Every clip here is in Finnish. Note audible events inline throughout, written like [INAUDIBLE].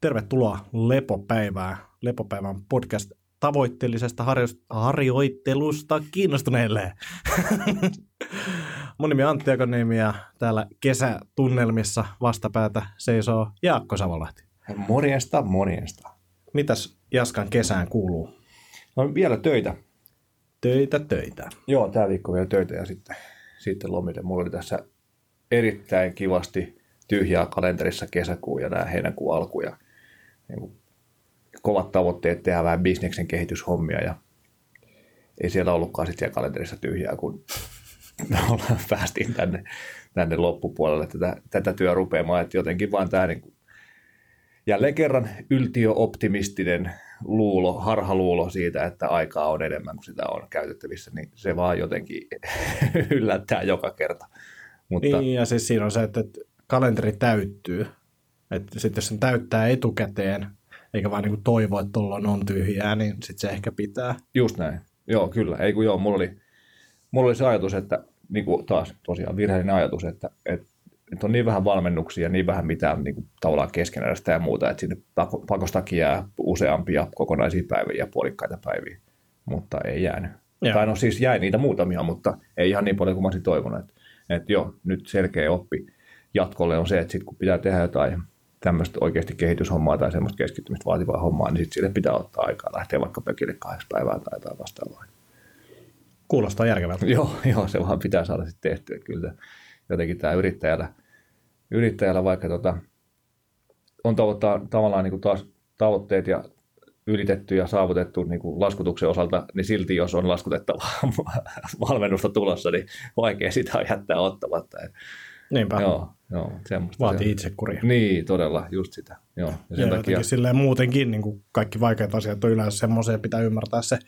Tervetuloa Lepopäivään. Lepopäivän podcast tavoitteellisesta harjo- harjoittelusta kiinnostuneille. [LAUGHS] Mun nimi on Antti Akoniemi ja täällä kesätunnelmissa vastapäätä seisoo Jaakko Savolahti. Morjesta, morjesta. Mitäs Jaskan kesään kuuluu? No vielä töitä. Töitä, töitä. Joo, tämä viikko vielä töitä ja sitten, sitten lomille. Mulla oli tässä erittäin kivasti tyhjää kalenterissa kesäkuu ja nämä heinäkuun alku ja niin kuin, kovat tavoitteet tehdä vähän bisneksen kehityshommia ja ei siellä ollutkaan sitten siellä kalenterissa tyhjää, kun [LAUGHS] päästiin tänne, tänne loppupuolelle tätä, tätä työ rupeamaan, että jotenkin vaan tämä niin kuin, jälleen kerran yltiöoptimistinen luulo, harhaluulo siitä, että aikaa on enemmän kuin sitä on käytettävissä, niin se vaan jotenkin [LAUGHS] yllättää joka kerta. Mutta... Niin, ja siis siinä on se, että kalenteri täyttyy. Että sitten jos sen täyttää etukäteen, eikä vaan niin toivo, että tuolla on tyhjää, niin sitten se ehkä pitää. Just näin. Joo, kyllä. Ei kun joo, mulla oli, mulla oli se ajatus, että niin kuin taas tosiaan virheellinen ajatus, että, että, että on niin vähän valmennuksia, niin vähän mitään niin kuin, tavallaan keskeneräistä ja muuta, että sinne pakostakin jää useampia kokonaisia päiviä ja puolikkaita päiviä, mutta ei jäänyt. Joo. Tai no siis jäi niitä muutamia, mutta ei ihan niin paljon kuin mä olisin toivonut. Että, että joo, nyt selkeä oppi jatkolle on se, että sit kun pitää tehdä jotain tämmöistä oikeasti kehityshommaa tai semmoista keskittymistä vaativaa hommaa, niin sitten sille pitää ottaa aikaa lähteä vaikka pökille kahdeksan päivää tai jotain vastaavaa. Kuulostaa järkevältä. joo, [LAUGHS] joo, se vaan pitää saada sitten tehtyä. Kyllä jotenkin tämä yrittäjällä, yrittäjällä vaikka tota, on tavoittaa, tavallaan niin kuin taas tavoitteet ja ylitetty ja saavutettu niin kuin laskutuksen osalta, niin silti jos on laskutettavaa [LAUGHS] valmennusta tulossa, niin vaikea sitä jättää ottamatta. Niinpä. Joo, joo semmoista. Vaatii se. itsekuri. Niin, todella, just sitä. Joo. Ja, sen ja takia... silleen muutenkin niin kuin kaikki vaikeat asiat on yleensä semmoisia, pitää ymmärtää se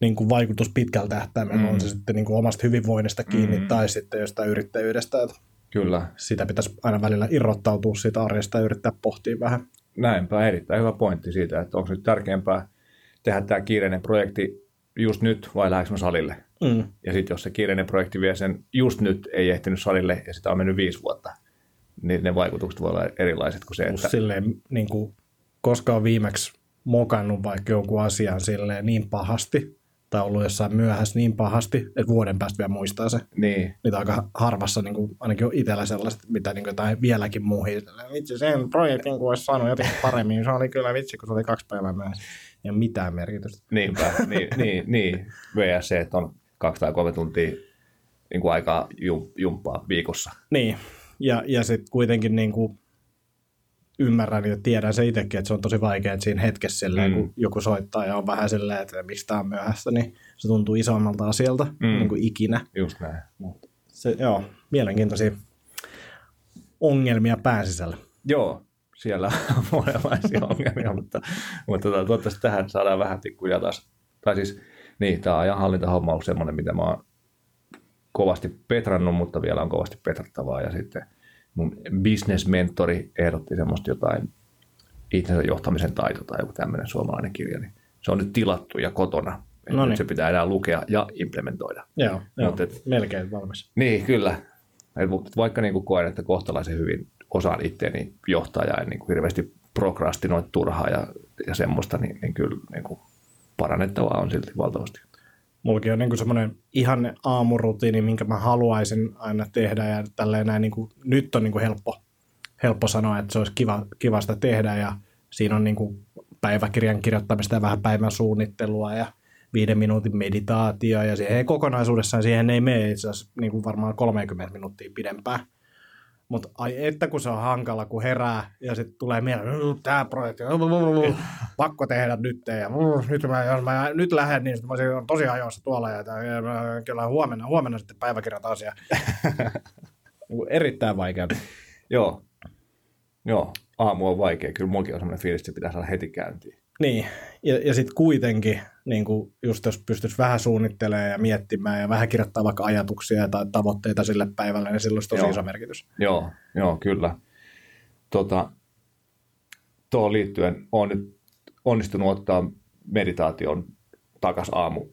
niin kuin vaikutus pitkällä tähtäimellä, mm. on se sitten niin kuin omasta hyvinvoinnista kiinni mm. tai sitten jostain yrittäjyydestä. Että Kyllä. Sitä pitäisi aina välillä irrottautua siitä arjesta ja yrittää pohtia vähän. Näinpä, erittäin hyvä pointti siitä, että onko nyt tärkeämpää tehdä tämä kiireinen projekti just nyt vai lähdekö salille? Mm. Ja sitten jos se kiireinen projekti vie sen just nyt ei ehtinyt salille ja sitä on mennyt viisi vuotta, niin ne vaikutukset voi olla erilaiset kuin se, että... Silleen, niin kuin, koska on viimeksi mokannut vaikka jonkun asian silleen niin pahasti, tai ollut jossain myöhässä niin pahasti, että vuoden päästä vielä muistaa se. Niin. Niitä aika harvassa, niin kuin, ainakin on itsellä sellaista, mitä niin kuin, jotain vieläkin muuhin. Vitsi, sen projektin kun olisi saanut jotenkin paremmin, se oli kyllä vitsi, kun se oli kaksi päivää myöhässä. Ole mitään merkitystä. Niinpä, niin, niin, niin. VS se, että on kaksi tai kolme tuntia niin kuin aikaa jumppaa viikossa. Niin, ja, ja sitten kuitenkin niin kuin ymmärrän ja tiedän se itsekin, että se on tosi vaikea, että siinä hetkessä silleen, mm. kun joku soittaa ja on vähän silleen, että mistä on myöhässä, niin se tuntuu isommalta asialta mm. niin kuin ikinä. Just näin. Se, joo, mielenkiintoisia ongelmia pääsisällä. Joo, siellä on monenlaisia ongelmia, mutta, mutta tota, toivottavasti tähän saadaan vähän pikkuja taas. Tai siis, niin, tämä ajanhallintahomma on semmoinen, mitä mä oon kovasti petrannut, mutta vielä on kovasti petrattavaa. Ja sitten mun business-mentori ehdotti semmoista jotain itsensä johtamisen taito tai joku tämmöinen suomalainen kirja, niin se on nyt tilattu ja kotona. No niin. se pitää enää lukea ja implementoida. Joo, joo et, melkein valmis. Niin, kyllä. Et vaikka niin kuin koen, että kohtalaisen hyvin osaan itseäni johtaa ja en niin kuin hirveästi prokrastinoi turhaa ja, ja semmoista, niin, niin kyllä niin kuin parannettavaa on silti valtavasti. Mullakin on niin semmoinen ihan aamurutiini, minkä mä haluaisin aina tehdä ja tälleen näin niin kuin, nyt on niin kuin helppo, helppo sanoa, että se olisi kiva, kivasta tehdä ja siinä on niin kuin päiväkirjan kirjoittamista ja vähän päivän suunnittelua ja viiden minuutin meditaatio ja siihen kokonaisuudessaan siihen ei mene itse asiassa niin kuin varmaan 30 minuuttia pidempään. Mutta ai että kun se on hankala, kun herää ja sitten tulee mieleen, tämä projekti, [LAUGHS] pakko tehdä nyt ja nyt, mä, jos mä nyt lähden, niin mä olisin tosi ajoissa tuolla ja, ja kyllä huomenna, huomenna sitten päiväkirjat asia. [LAUGHS] Erittäin vaikeaa. Joo, joo, aamu on vaikea. Kyllä mullakin on sellainen fiilis, että se pitää saada heti käyntiin. Niin, ja, ja sitten kuitenkin, niin kuin just jos pystyisi vähän suunnittelemaan ja miettimään ja vähän kirjoittaa vaikka ajatuksia tai tavoitteita sille päivälle, niin silloin olisi tosi joo. iso merkitys. Joo, joo kyllä. Tota, tuohon liittyen olen nyt onnistunut ottaa meditaation takas aamu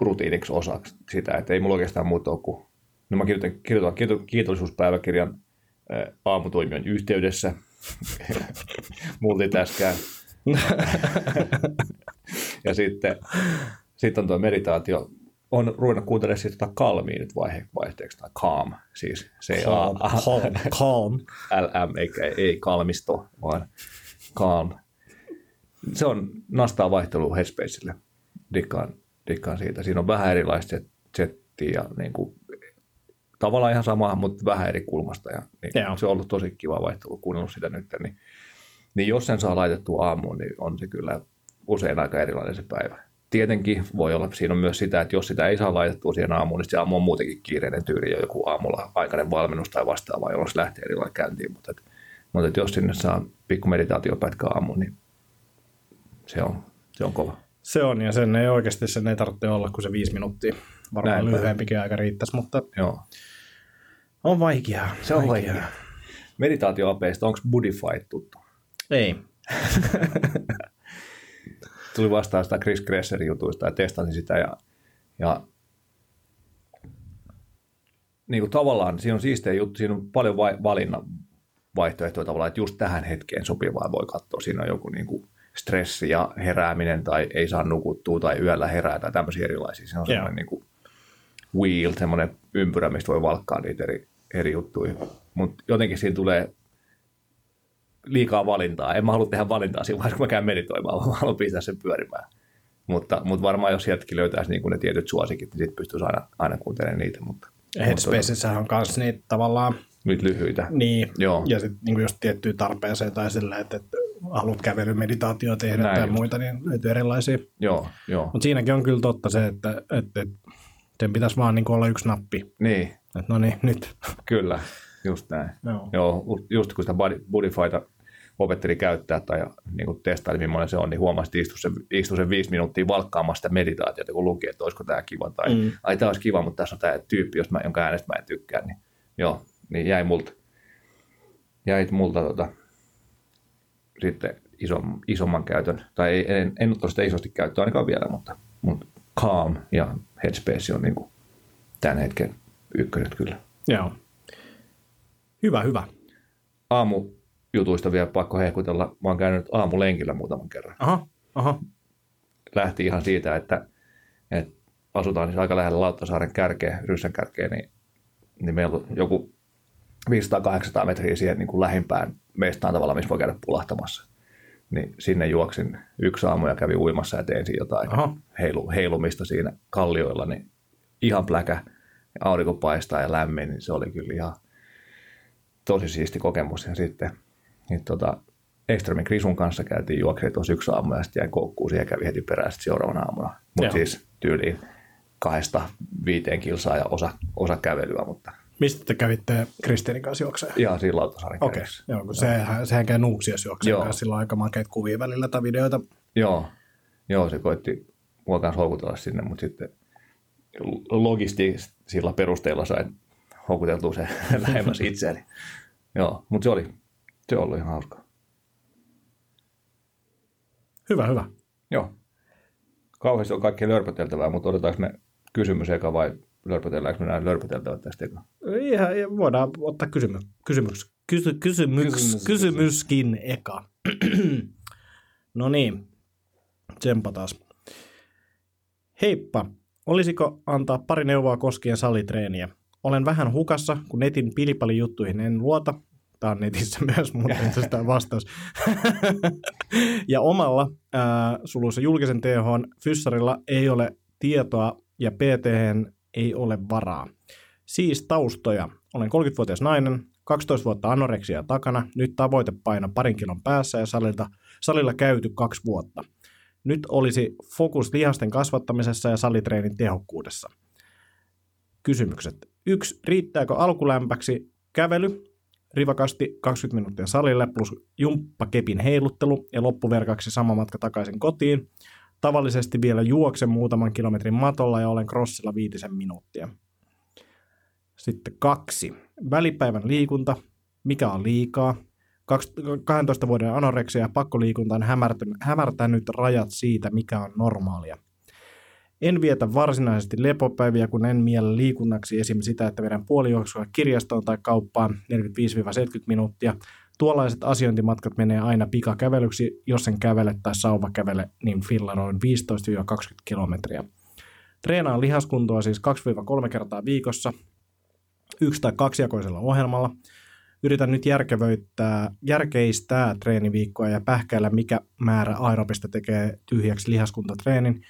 rutiiniksi osaksi sitä, että ei mulla oikeastaan muuta ole kuin, no mä kirjoitan, kirjoitan kiitollisuuspäiväkirjan aamutoimijan yhteydessä, [LAUGHS] multitaskään. [LAUGHS] ja sitten, sitten on tuo meditaatio. On ruvennut kuuntelemaan sitten tota kalmia nyt vaihe, vaihteeksi, tai calm, siis se Calm, calm, calm. LM, eikä ei kalmisto, vaan calm. Se on nastaa vaihtelu Headspacelle. Dikkaan, dikkaan siitä. Siinä on vähän erilaista settiä ja niin kuin, tavallaan ihan sama, mutta vähän eri kulmasta. Ja, niin Joo. se on ollut tosi kiva vaihtelu, kuunnellut sitä nyt. Niin, niin jos sen saa laitettua aamuun, niin on se kyllä usein aika erilainen se päivä. Tietenkin voi olla, siinä on myös sitä, että jos sitä ei saa laitettua siihen aamuun, niin se aamu on muutenkin kiireinen tyyli jo joku aamulla aikainen valmennus tai vastaava, jolloin se lähtee eri lailla käyntiin. Mutta, et, mutta et jos sinne saa pikku meditaatiopätkä aamuun, niin se on, se on kova. Se on, ja sen ei oikeasti sen ei tarvitse olla kuin se viisi minuuttia. Varmaan Näinpä. lyhyempikin aika riittäisi, mutta Joo. on vaikeaa. Se on vaikea. Meditaatioapeista, onko Budify tuttu? Ei. [LAUGHS] Tuli vastaan sitä Chris Gresserin jutuista ja testasin sitä ja, ja niin kuin tavallaan siinä on siistejä juttu, siinä on paljon vai, valinnan vaihtoehtoja tavallaan, että just tähän hetkeen sopivaa voi katsoa. Siinä on joku niin kuin stressi ja herääminen tai ei saa nukuttua tai yöllä herää tai tämmöisiä erilaisia. Se on Joo. semmoinen niin kuin wheel, semmoinen ympyrä, mistä voi valkkaa niitä eri, eri juttuja. Mutta jotenkin siinä tulee liikaa valintaa. En mä halua tehdä valintaa siinä vaiheessa, kun mä käyn meditoimaan, vaan mä haluan pistää sen pyörimään. Mutta, mutta varmaan jos sieltäkin löytäisi niin kuin ne tietyt suosikit, niin sitten pystyisi aina, aina kuuntelemaan niitä. Mutta, Headspacessa on myös niitä tavallaan, nyt lyhyitä. niin, Joo. ja sitten niin jos tiettyyn tarpeeseen tai sillä, että, että haluat kävelymeditaatio tehdä Näin tai just. muita, niin löytyy erilaisia. Joo, joo. Mutta siinäkin on kyllä totta se, että, että, että sen pitäisi vaan niin olla yksi nappi. Niin, Että no niin, nyt. kyllä, just näin. Joo. Joo, just kun sitä Budifyta opetteli käyttää tai niin kuin testaili, millainen se on, niin huomasi, että istui sen, istui sen viisi minuuttia valkkaamaan sitä meditaatiota, kun luki, että olisiko tämä kiva tai Mm. ai tämä olisi kiva, mutta tässä on tämä tyyppi, jos mä, jonka äänestä mä en tykkää, niin joo, niin jäi multa, jäi multa tota, sitten isom, isomman käytön, tai ei, en, en ottanut sitä isosti käyttöä ainakaan vielä, mutta, mutta Calm ja Headspace on niin kuin tämän hetken ykköset kyllä. Joo. Hyvä, hyvä. aamujutuista vielä pakko hehkutella. Mä oon käynyt aamulenkillä muutaman kerran. Aha, aha. Lähti ihan siitä, että, että asutaan siis aika lähellä Lauttasaaren kärkeä, Ryssän kärkeä, niin, niin meillä on joku 500-800 metriä siihen niin kuin lähimpään mestaan tavalla, missä voi käydä pulahtamassa. Niin sinne juoksin yksi aamu ja kävin uimassa ja tein siinä jotain Aha. heilu, heilumista siinä kallioilla, niin ihan pläkä, aurinko paistaa ja lämmin, niin se oli kyllä ihan tosi siisti kokemus. Ja sitten niin tota, Ekströmin Krisun kanssa käytiin juoksemaan tuossa yksi aamu ja sitten jäi koukkuun siihen kävi heti perään sitten seuraavana aamuna. Joo. Mutta siis tyyliin kahdesta viiteen kilsaa ja osa, osa kävelyä, mutta Mistä te kävitte Kristiinin kanssa juokseen? ihan siinä Lauttasaaren Okei, kärjessä. joo, kun sehän, sehän käy Nuuksiossa juokseen Joo. sillä on aika makeat kuvia välillä tai videoita. Joo, joo, se koitti mua kanssa houkutella sinne, mutta sitten logistisilla perusteella sain houkuteltua se [LAUGHS] lähemmäs [LAUGHS] itseäni. Joo, mutta se oli, se oli ihan hauskaa. Hyvä, hyvä. Joo. Kauheasti on kaikkea lörpöteltävää, mutta odotetaanko me kysymys eka vai lörpötelläänkö me näin lörpöteltävät tästä eka? Ihan, voidaan ottaa kysymys, kysymys, kysy, kysymyks, Kysymys- kysymyskin eka. [CLEARS THROAT] no niin, tsempa taas. Heippa, olisiko antaa pari neuvoa koskien salitreeniä? Olen vähän hukassa, kun netin pilipali-juttuihin en luota. Tämä on netissä [LAUGHS] myös, mutta [LAUGHS] tämä vastaus. ja omalla ää, sulussa julkisen TH fyssarilla ei ole tietoa ja pt ei ole varaa. Siis taustoja. Olen 30-vuotias nainen, 12 vuotta anoreksia takana, nyt tavoitepaino parin kilon päässä ja salilta, salilla käyty kaksi vuotta. Nyt olisi fokus lihasten kasvattamisessa ja salitreenin tehokkuudessa. Kysymykset. Yksi, riittääkö alkulämpäksi kävely, rivakasti 20 minuuttia salille plus jumppakepin heiluttelu ja loppuverkaksi sama matka takaisin kotiin. Tavallisesti vielä juoksen muutaman kilometrin matolla ja olen crossilla viitisen minuuttia. Sitten kaksi. Välipäivän liikunta. Mikä on liikaa? Kaks- 12 vuoden anoreksia ja pakkoliikunta on hämärtänyt rajat siitä, mikä on normaalia. En vietä varsinaisesti lepopäiviä, kun en miellä liikunnaksi esim. sitä, että vedän puolijuoksua kirjastoon tai kauppaan 45-70 minuuttia. Tuollaiset asiointimatkat menee aina pikakävelyksi, jos sen kävele tai sauva kävele, niin fillaroin 15-20 kilometriä. Treenaan lihaskuntoa siis 2-3 kertaa viikossa, yksi- tai kaksijakoisella ohjelmalla. Yritän nyt järkevöittää, järkeistää treeniviikkoa ja pähkäillä, mikä määrä aerobista tekee tyhjäksi lihaskuntatreenin.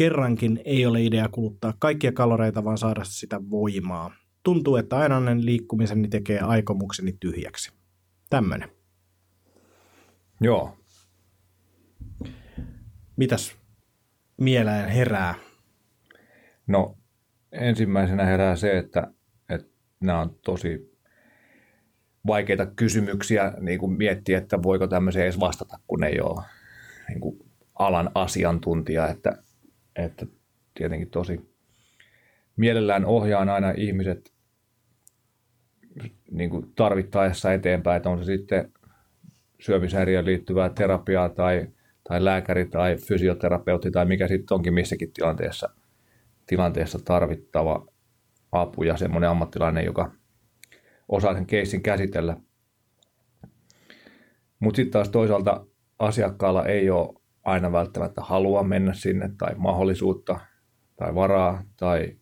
Kerrankin ei ole idea kuluttaa kaikkia kaloreita, vaan saada sitä voimaa. Tuntuu, että ainainen liikkumiseni tekee aikomukseni tyhjäksi. Tämmöinen. Joo. Mitäs mieleen herää? No ensimmäisenä herää se, että, että nämä on tosi vaikeita kysymyksiä niin kuin miettiä, että voiko tämmöiseen edes vastata, kun ei ole niin kuin alan asiantuntija, että, että tietenkin tosi mielellään ohjaan aina ihmiset niin kuin tarvittaessa eteenpäin, että on se sitten syömishäiriöön liittyvää terapiaa tai, tai lääkäri tai fysioterapeutti tai mikä sitten onkin missäkin tilanteessa, tilanteessa tarvittava apu ja semmoinen ammattilainen, joka osaa sen keissin käsitellä. Mutta sitten taas toisaalta asiakkaalla ei ole aina välttämättä halua mennä sinne tai mahdollisuutta tai varaa tai,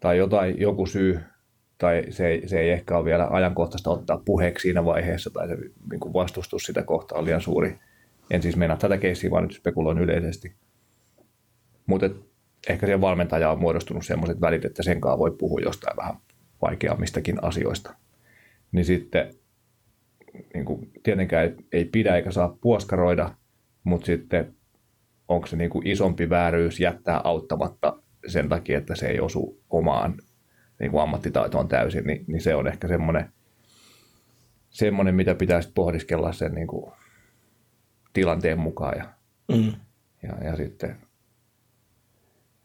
tai jotain, joku syy tai se ei, se ei ehkä ole vielä ajankohtaista ottaa puheeksi siinä vaiheessa, tai se niin kuin vastustus sitä kohtaa on liian suuri. En siis mennä tätä keissiä, vaan nyt spekuloin yleisesti. Mutta ehkä siihen valmentaja on muodostunut sellaiset välit, että sen kanssa voi puhua jostain vähän vaikeammistakin asioista. Niin sitten niin kuin, tietenkään ei, ei pidä eikä saa puoskaroida, mutta sitten onko se niin kuin isompi vääryys jättää auttamatta sen takia, että se ei osu omaan niin kuin ammattitaitoon täysin, niin, niin se on ehkä semmoinen, semmoinen mitä pitäisi pohdiskella sen niin kuin tilanteen mukaan ja, mm. ja, ja sitten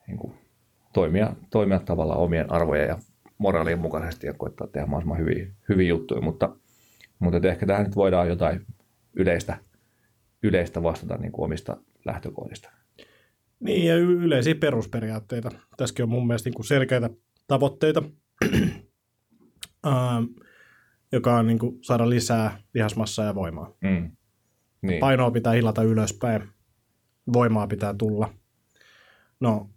niin kuin toimia, toimia tavallaan omien arvojen ja moraalien mukaisesti ja koittaa tehdä mahdollisimman hyviä, hyviä juttuja, mutta, mutta ehkä tähän nyt voidaan jotain yleistä, yleistä vastata niin kuin omista lähtökohdista. Niin, ja yleisiä perusperiaatteita. Tässäkin on mun mielestä niin kuin selkeitä tavoitteita, [CLEARS THROAT] joka on niin kuin saada lisää lihasmassaa ja voimaa. Mm. Niin. Painoa pitää hilata ylöspäin, voimaa pitää tulla. No,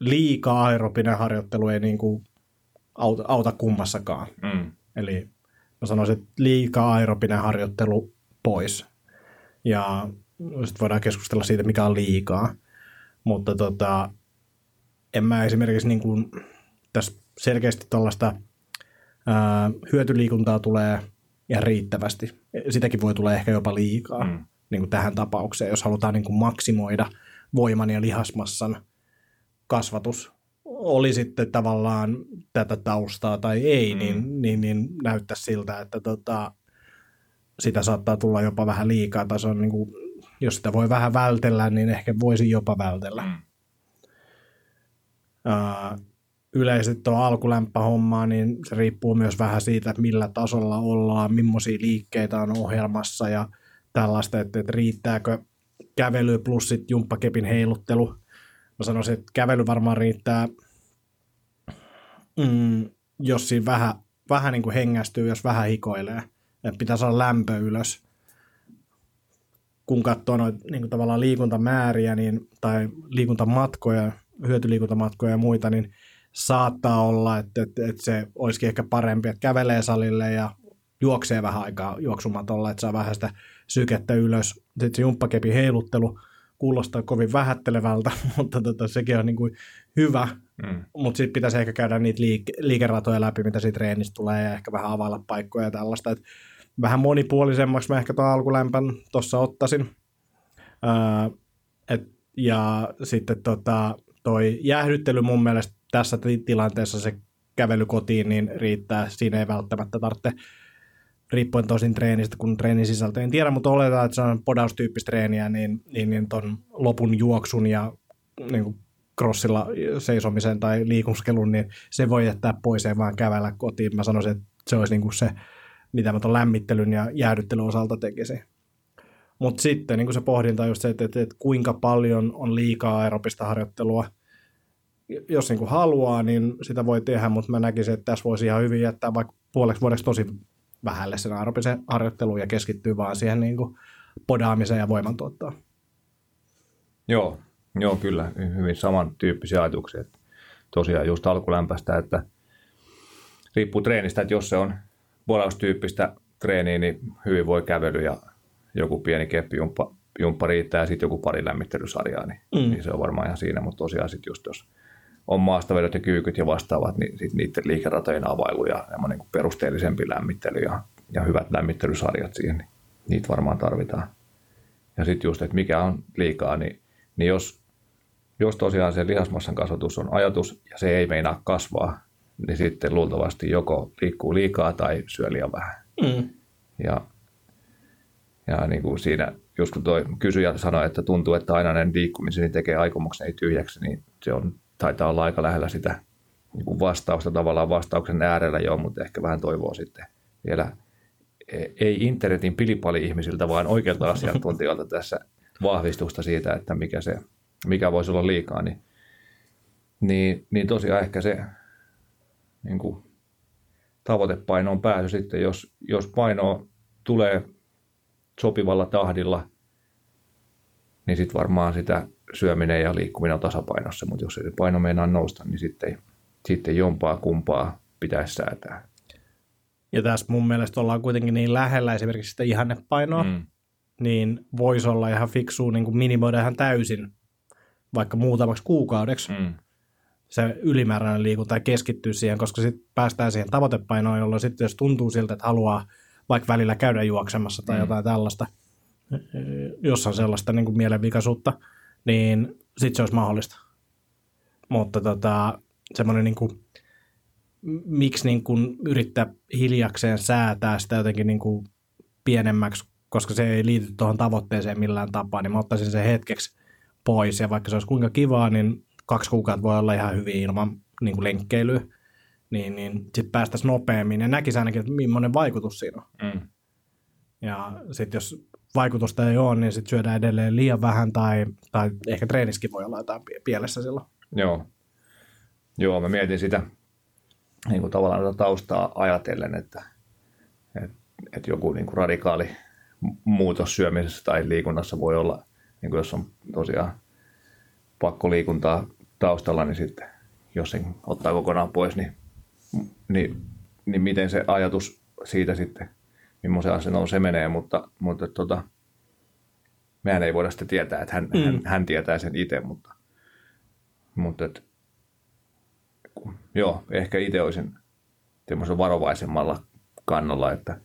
liikaa aerobinen harjoittelu ei niin kuin auta, auta kummassakaan. Mm. Eli mä sanoisin, että liikaa aerobinen harjoittelu pois. Ja sitten voidaan keskustella siitä, mikä on liikaa. Mutta tota, en mä esimerkiksi niin kuin, tässä selkeästi tuollaista hyötyliikuntaa tulee ihan riittävästi. Sitäkin voi tulla ehkä jopa liikaa mm. niin kuin tähän tapaukseen, jos halutaan niin kuin maksimoida voiman ja lihasmassan kasvatus oli sitten tavallaan tätä taustaa tai ei, mm. niin, niin, niin näyttää siltä, että tota, sitä saattaa tulla jopa vähän liikaa, tai se on niin kuin, jos sitä voi vähän vältellä, niin ehkä voisi jopa vältellä. Mm yleisesti tuo alkulämpöhommaa, niin se riippuu myös vähän siitä, että millä tasolla ollaan, millaisia liikkeitä on ohjelmassa ja tällaista, että, että riittääkö kävely plus sitten jumppakepin heiluttelu. Mä sanoisin, että kävely varmaan riittää, mm, jos siinä vähän, vähän niin kuin hengästyy, jos vähän hikoilee. Että pitää saada lämpö ylös. Kun katsoo noita niin kuin tavallaan liikuntamääriä niin, tai liikuntamatkoja, hyötyliikuntamatkoja ja muita, niin saattaa olla, että, että, että se olisikin ehkä parempi, että kävelee salille ja juoksee vähän aikaa juoksumatolla, että saa vähän sitä sykettä ylös. Sitten se jumppakepi heiluttelu kuulostaa kovin vähättelevältä, [LAUGHS] mutta tota, sekin on niin kuin hyvä. Mm. Mutta sitten pitäisi ehkä käydä niitä liike- liikeratoja läpi, mitä siitä treenistä tulee, ja ehkä vähän availla paikkoja ja tällaista. Et vähän monipuolisemmaksi mä ehkä tuon alkulämpän tuossa ottaisin. Öö, et, ja sitten tota, toi jäähdyttely mun mielestä tässä tilanteessa se kävely kotiin niin riittää. Siinä ei välttämättä tarvitse riippuen tosin treenistä, kun treenin sisältö en tiedä, mutta oletaan, että se on podaustyyppistä treeniä, niin, niin, niin ton lopun juoksun ja niin kuin crossilla seisomisen tai liikuskelun, niin se voi jättää pois ja vaan kävellä kotiin. Mä sanoisin, että se olisi niin kuin se, mitä mä ton lämmittelyn ja jäädyttelyn osalta tekisin. Mutta sitten niin se pohdinta on just se, että, että, että kuinka paljon on liikaa aerobista harjoittelua – jos niin haluaa, niin sitä voi tehdä, mutta mä näkisin, että tässä voisi ihan hyvin jättää vaikka puoleksi vuodeksi tosi vähälle sen aerobisen harjoitteluun ja keskittyy vaan siihen niin kuin podaamiseen ja voimantuottoon. Joo, joo, kyllä. Hyvin samantyyppisiä ajatuksia. Tosiaan just alkulämpästä, että riippuu treenistä, että jos se on boraustyyppistä treeniä, niin hyvin voi kävely ja joku pieni keppijumppa jumppa riittää ja sitten joku pari lämmittelysarjaa, niin, mm. niin se on varmaan ihan siinä, mutta tosiaan sitten just jos on maastavedot ja kyykyt ja vastaavat, niin sit niiden liikeratojen availu ja niin kuin perusteellisempi lämmittely ja, ja hyvät lämmittelysarjat siihen, niin niitä varmaan tarvitaan. Ja sitten just, että mikä on liikaa, niin, niin jos, jos tosiaan se lihasmassan kasvatus on ajatus ja se ei meinaa kasvaa, niin sitten luultavasti joko liikkuu liikaa tai syö liian vähän. Mm. Ja, ja niin kuin siinä, just kun tuo kysyjä sanoi, että tuntuu, että aina ne liikkumiseni tekee aikomukseni tyhjäksi, niin se on, taitaa olla aika lähellä sitä niin kuin vastausta tavallaan vastauksen äärellä jo, mutta ehkä vähän toivoo sitten vielä e, ei internetin pilipali-ihmisiltä, vaan oikeilta asiantuntijoilta [LAUGHS] tässä vahvistusta siitä, että mikä, se, mikä voisi olla liikaa, niin, niin, niin tosiaan ehkä se niin kuin tavoitepainoon pääsy sitten, jos, jos paino tulee sopivalla tahdilla, niin sitten varmaan sitä syöminen ja liikkuminen on tasapainossa, mutta jos ei se paino meinaa nousta, niin sitten, sitten jompaa kumpaa pitäisi säätää. Ja tässä mun mielestä ollaan kuitenkin niin lähellä esimerkiksi sitä ihannepainoa, mm. niin voisi olla ihan fiksua niin minimoida ihan täysin vaikka muutamaksi kuukaudeksi mm. Se ylimääräinen liikunta ja keskittyä siihen, koska sitten päästään siihen tavoitepainoon, jolloin sitten jos tuntuu siltä, että haluaa vaikka välillä käydä juoksemassa tai mm. jotain tällaista, jos on sellaista niin kuin mielenvikaisuutta, niin sitten se olisi mahdollista. Mutta tota, semmoinen niin kuin, miksi niin kuin yrittää hiljakseen säätää sitä jotenkin niin kuin pienemmäksi, koska se ei liity tuohon tavoitteeseen millään tapaa, niin mä ottaisin sen hetkeksi pois. Ja vaikka se olisi kuinka kivaa, niin kaksi kuukautta voi olla ihan hyvin ilman niin kuin lenkkeilyä niin, niin sitten päästäisiin nopeammin ja näkisi ainakin, että millainen vaikutus siinä on. Mm. Ja sitten jos vaikutusta ei ole, niin sitten syödään edelleen liian vähän tai, tai ehkä treeniskin voi olla jotain pielessä silloin. Joo. Joo, mä mietin sitä niin kuin tavallaan tätä taustaa ajatellen, että, että, että joku niin kuin radikaali muutos syömisessä tai liikunnassa voi olla, niin kuin jos on tosiaan pakko liikuntaa taustalla, niin sitten jos sen ottaa kokonaan pois, niin niin, niin miten se ajatus siitä sitten, millaisen asennon se menee, mutta, mutta tota, mehän ei voida sitä tietää, että hän, mm. hän, hän tietää sen itse, mutta, mutta et, joo, ehkä itse olisin varovaisemmalla kannalla, että,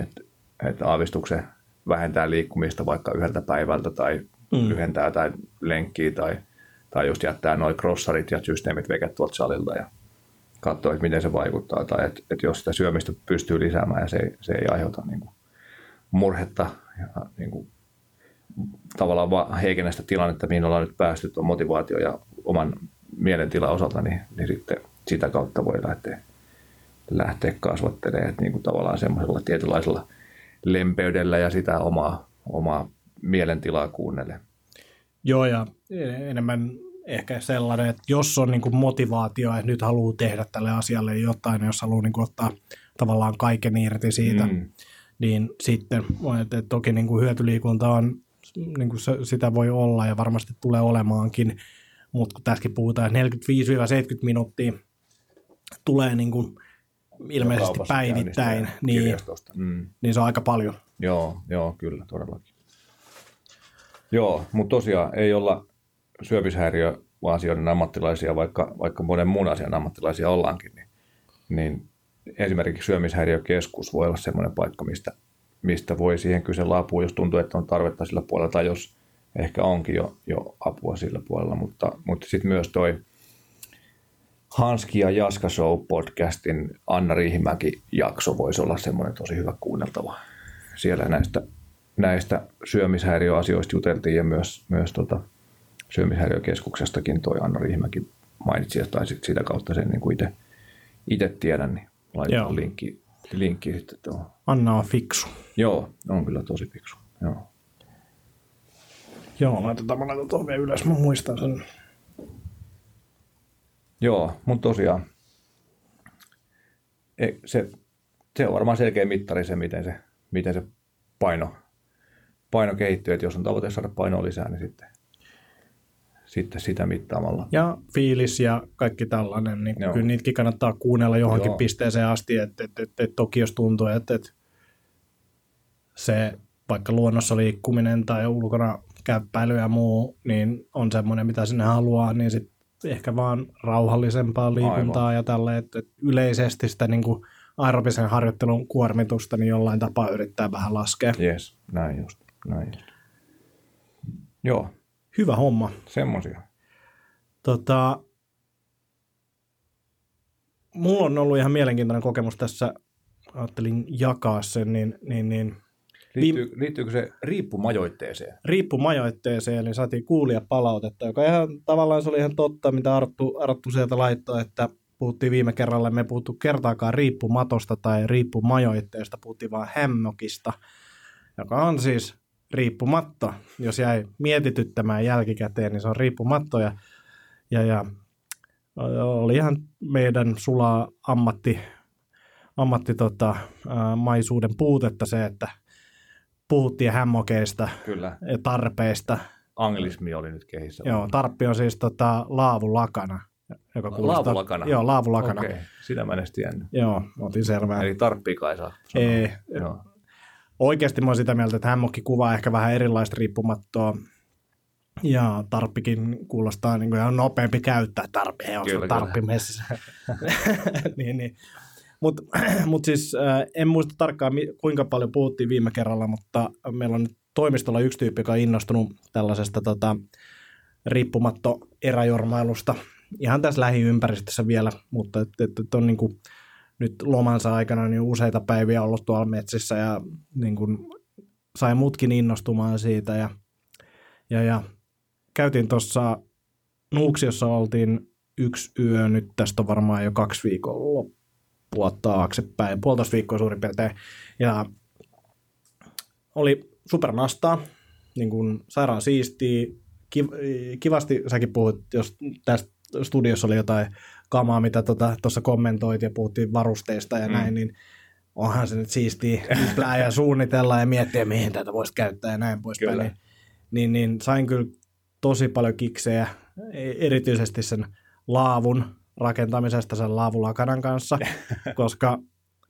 että, että aavistuksen vähentää liikkumista vaikka yhdeltä päivältä tai mm. lyhentää jotain lenkkiä tai, tai just jättää noin crossarit ja systeemit veket tuolta salilta ja katsoa, että miten se vaikuttaa, tai että, että jos sitä syömistä pystyy lisäämään ja se, se ei aiheuta niin kuin murhetta ja niin kuin, tavallaan vaan heikennä sitä tilannetta, mihin ollaan nyt päästy tuon motivaatio ja oman mielentilan osalta, niin, niin sitten sitä kautta voi lähteä, lähteä kasvattelemaan, että niin kuin tavallaan semmoisella tietynlaisella lempeydellä ja sitä omaa, omaa mielentilaa kuunnelle. Joo, ja enemmän ehkä sellainen, että jos on niin kuin motivaatio, että nyt haluaa tehdä tälle asialle jotain, jos haluaa niin kuin ottaa tavallaan kaiken irti siitä, mm. niin sitten että toki niin kuin hyötyliikunta on, niin kuin se, sitä voi olla ja varmasti tulee olemaankin, mutta kun tässäkin puhutaan 45-70 minuuttia tulee niin kuin ilmeisesti päivittäin, niin, mm. niin se on aika paljon. Joo, joo, kyllä, todellakin. Joo, mutta tosiaan ei olla syöpishäiriöasioiden ammattilaisia, vaikka, vaikka monen muun asian ammattilaisia ollaankin, niin, niin esimerkiksi syömishäiriökeskus voi olla sellainen paikka, mistä, mistä voi siihen kysellä apua, jos tuntuu, että on tarvetta sillä puolella, tai jos ehkä onkin jo, jo apua sillä puolella, mutta, mutta sitten myös toi Hanski ja Jaska Show podcastin Anna Riihimäki jakso voisi olla semmoinen tosi hyvä kuunneltava. Siellä näistä, näistä syömishäiriöasioista juteltiin ja myös, myös tota, syömishäiriökeskuksestakin toi Anna Riihimäki mainitsi, tai sit sitä kautta sen niin kuin itse, itse tiedän, niin laitetaan linkki, linkki sitten tuohon. Anna on fiksu. Joo, on kyllä tosi fiksu. Joo. Joo, laitetaan, mä laitan tuohon vielä ylös, mä muistan sen. Joo, mutta tosiaan e, se se on varmaan selkeä mittari se, miten se, miten se paino, paino kehittyy. Että jos on tavoite saada painoa lisää, niin sitten, sitten sitä mittaamalla. Ja fiilis ja kaikki tällainen, niin Joo. kyllä niitäkin kannattaa kuunnella johonkin Joo. pisteeseen asti, että et, et, et toki jos tuntuu, että et se vaikka luonnossa liikkuminen tai ulkona käppäily ja muu, niin on semmoinen, mitä sinne haluaa, niin sit ehkä vaan rauhallisempaa liikuntaa Aivan. ja tälle, että et yleisesti sitä niin kuin aerobisen harjoittelun kuormitusta niin jollain tapaa yrittää vähän laskea. Yes, näin just. Näin. Joo, Hyvä homma. semmosia. Tota, mulla on ollut ihan mielenkiintoinen kokemus tässä, ajattelin jakaa sen, niin, niin, niin Liittyy, liittyykö se riippumajoitteeseen? riippumajoitteeseen, eli saatiin kuulia palautetta, joka ihan tavallaan se oli ihan totta, mitä Arttu, Arttu sieltä laittoi, että puhuttiin viime kerralla, me ei puhuttu kertaakaan riippumatosta tai riippumajoitteesta, puhuttiin vaan hämmökistä, joka on siis riippumatto. Jos jäi mietityttämään jälkikäteen, niin se on riippumatto ja, ja, ja oli ihan meidän sulaa ammatti, ammatti tota, maisuuden puutetta se, että puhuttiin hämmokeista Kyllä. ja tarpeista. Anglismi oli nyt kehissä. Joo, tarppi on siis tota, laavulakana. Joka kuulostaa- Laavulakana? Joo, laavulakana. Okei, sitä mä en edes tiennyt. Joo, otin selvää. Eli tarppiikaa ei saa sanoa. Ei, Joo. Oikeasti mä oon sitä mieltä, että hämmokki kuvaa ehkä vähän erilaista riippumattoa. Ja tarppikin kuulostaa niin kuin ihan nopeampi käyttää tarppi. Onko Kyllä, tarppi messissä? [LAUGHS] niin, niin. Mutta mut siis äh, en muista tarkkaan kuinka paljon puhuttiin viime kerralla, mutta meillä on nyt toimistolla yksi tyyppi, joka on innostunut tällaisesta tota, riippumatto eräjormailusta ihan tässä lähiympäristössä vielä, mutta et, et, et on niin kuin, nyt lomansa aikana niin useita päiviä ollut tuolla metsissä ja niin kuin, sai mutkin innostumaan siitä ja, ja, ja käytiin tuossa Nuuksiossa oltiin yksi yö, nyt tästä on varmaan jo kaksi viikon loppua taaksepäin, puolitoista viikkoa suurin piirtein, ja oli supernastaa, niin kuin sairaan siistiä, kiv- kivasti säkin puhut, jos tästä studiossa oli jotain kamaa, mitä tuossa tota, kommentoit ja puhuttiin varusteista ja mm. näin, niin onhan se nyt siistiä yplää ja suunnitella ja miettiä, mihin tätä voisi käyttää ja näin poispäin. Kyllä. Niin, niin, niin sain kyllä tosi paljon kiksejä, e- erityisesti sen laavun rakentamisesta sen laavulakanan kanssa, [LAUGHS] koska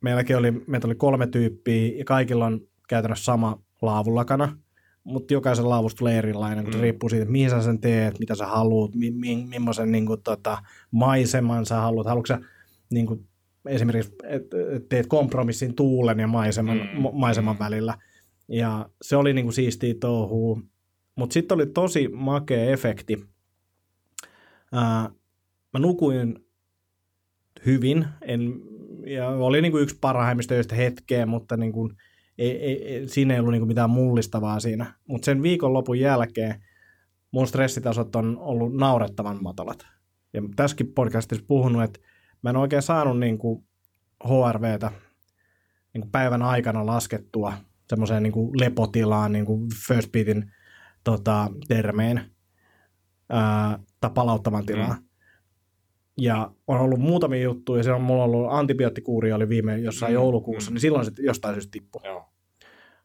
meilläkin oli, meitä oli kolme tyyppiä ja kaikilla on käytännössä sama laavulakana, mutta jokaisen laavusta tulee erilainen, kun se Mm. riippuu siitä, että mihin sä sen teet, mitä sä haluat, mi, mi, millaisen niin kuin, tota, maiseman sä haluat. Haluatko sä niin kuin, esimerkiksi, että et teet kompromissin tuulen ja maiseman, Mm. maiseman Mm. välillä. Ja se oli niin kuin siistiä touhua. Mutta sitten oli tosi makea efekti. Ää, mä nukuin hyvin, en, ja oli niin kuin yksi parhaimmista öistä hetkeä, mutta niin kuin, ei, ei, siinä ei ollut niin kuin mitään mullistavaa siinä. Mutta sen viikonlopun jälkeen mun stressitasot on ollut naurettavan matalat. Ja tässäkin podcastissa puhunut, että mä en oikein saanut niin kuin HRVtä niin päivän aikana laskettua semmoiseen niin kuin lepotilaan niin kuin first beatin tota, termeen ää, tai palauttavan tilaan. Mm. Ja on ollut muutamia juttuja, ja siellä on mulla ollut antibioottikuuri oli viime jossain Mm, mm, joulukuussa, mm. niin silloin se jostain syystä tippui. Joo.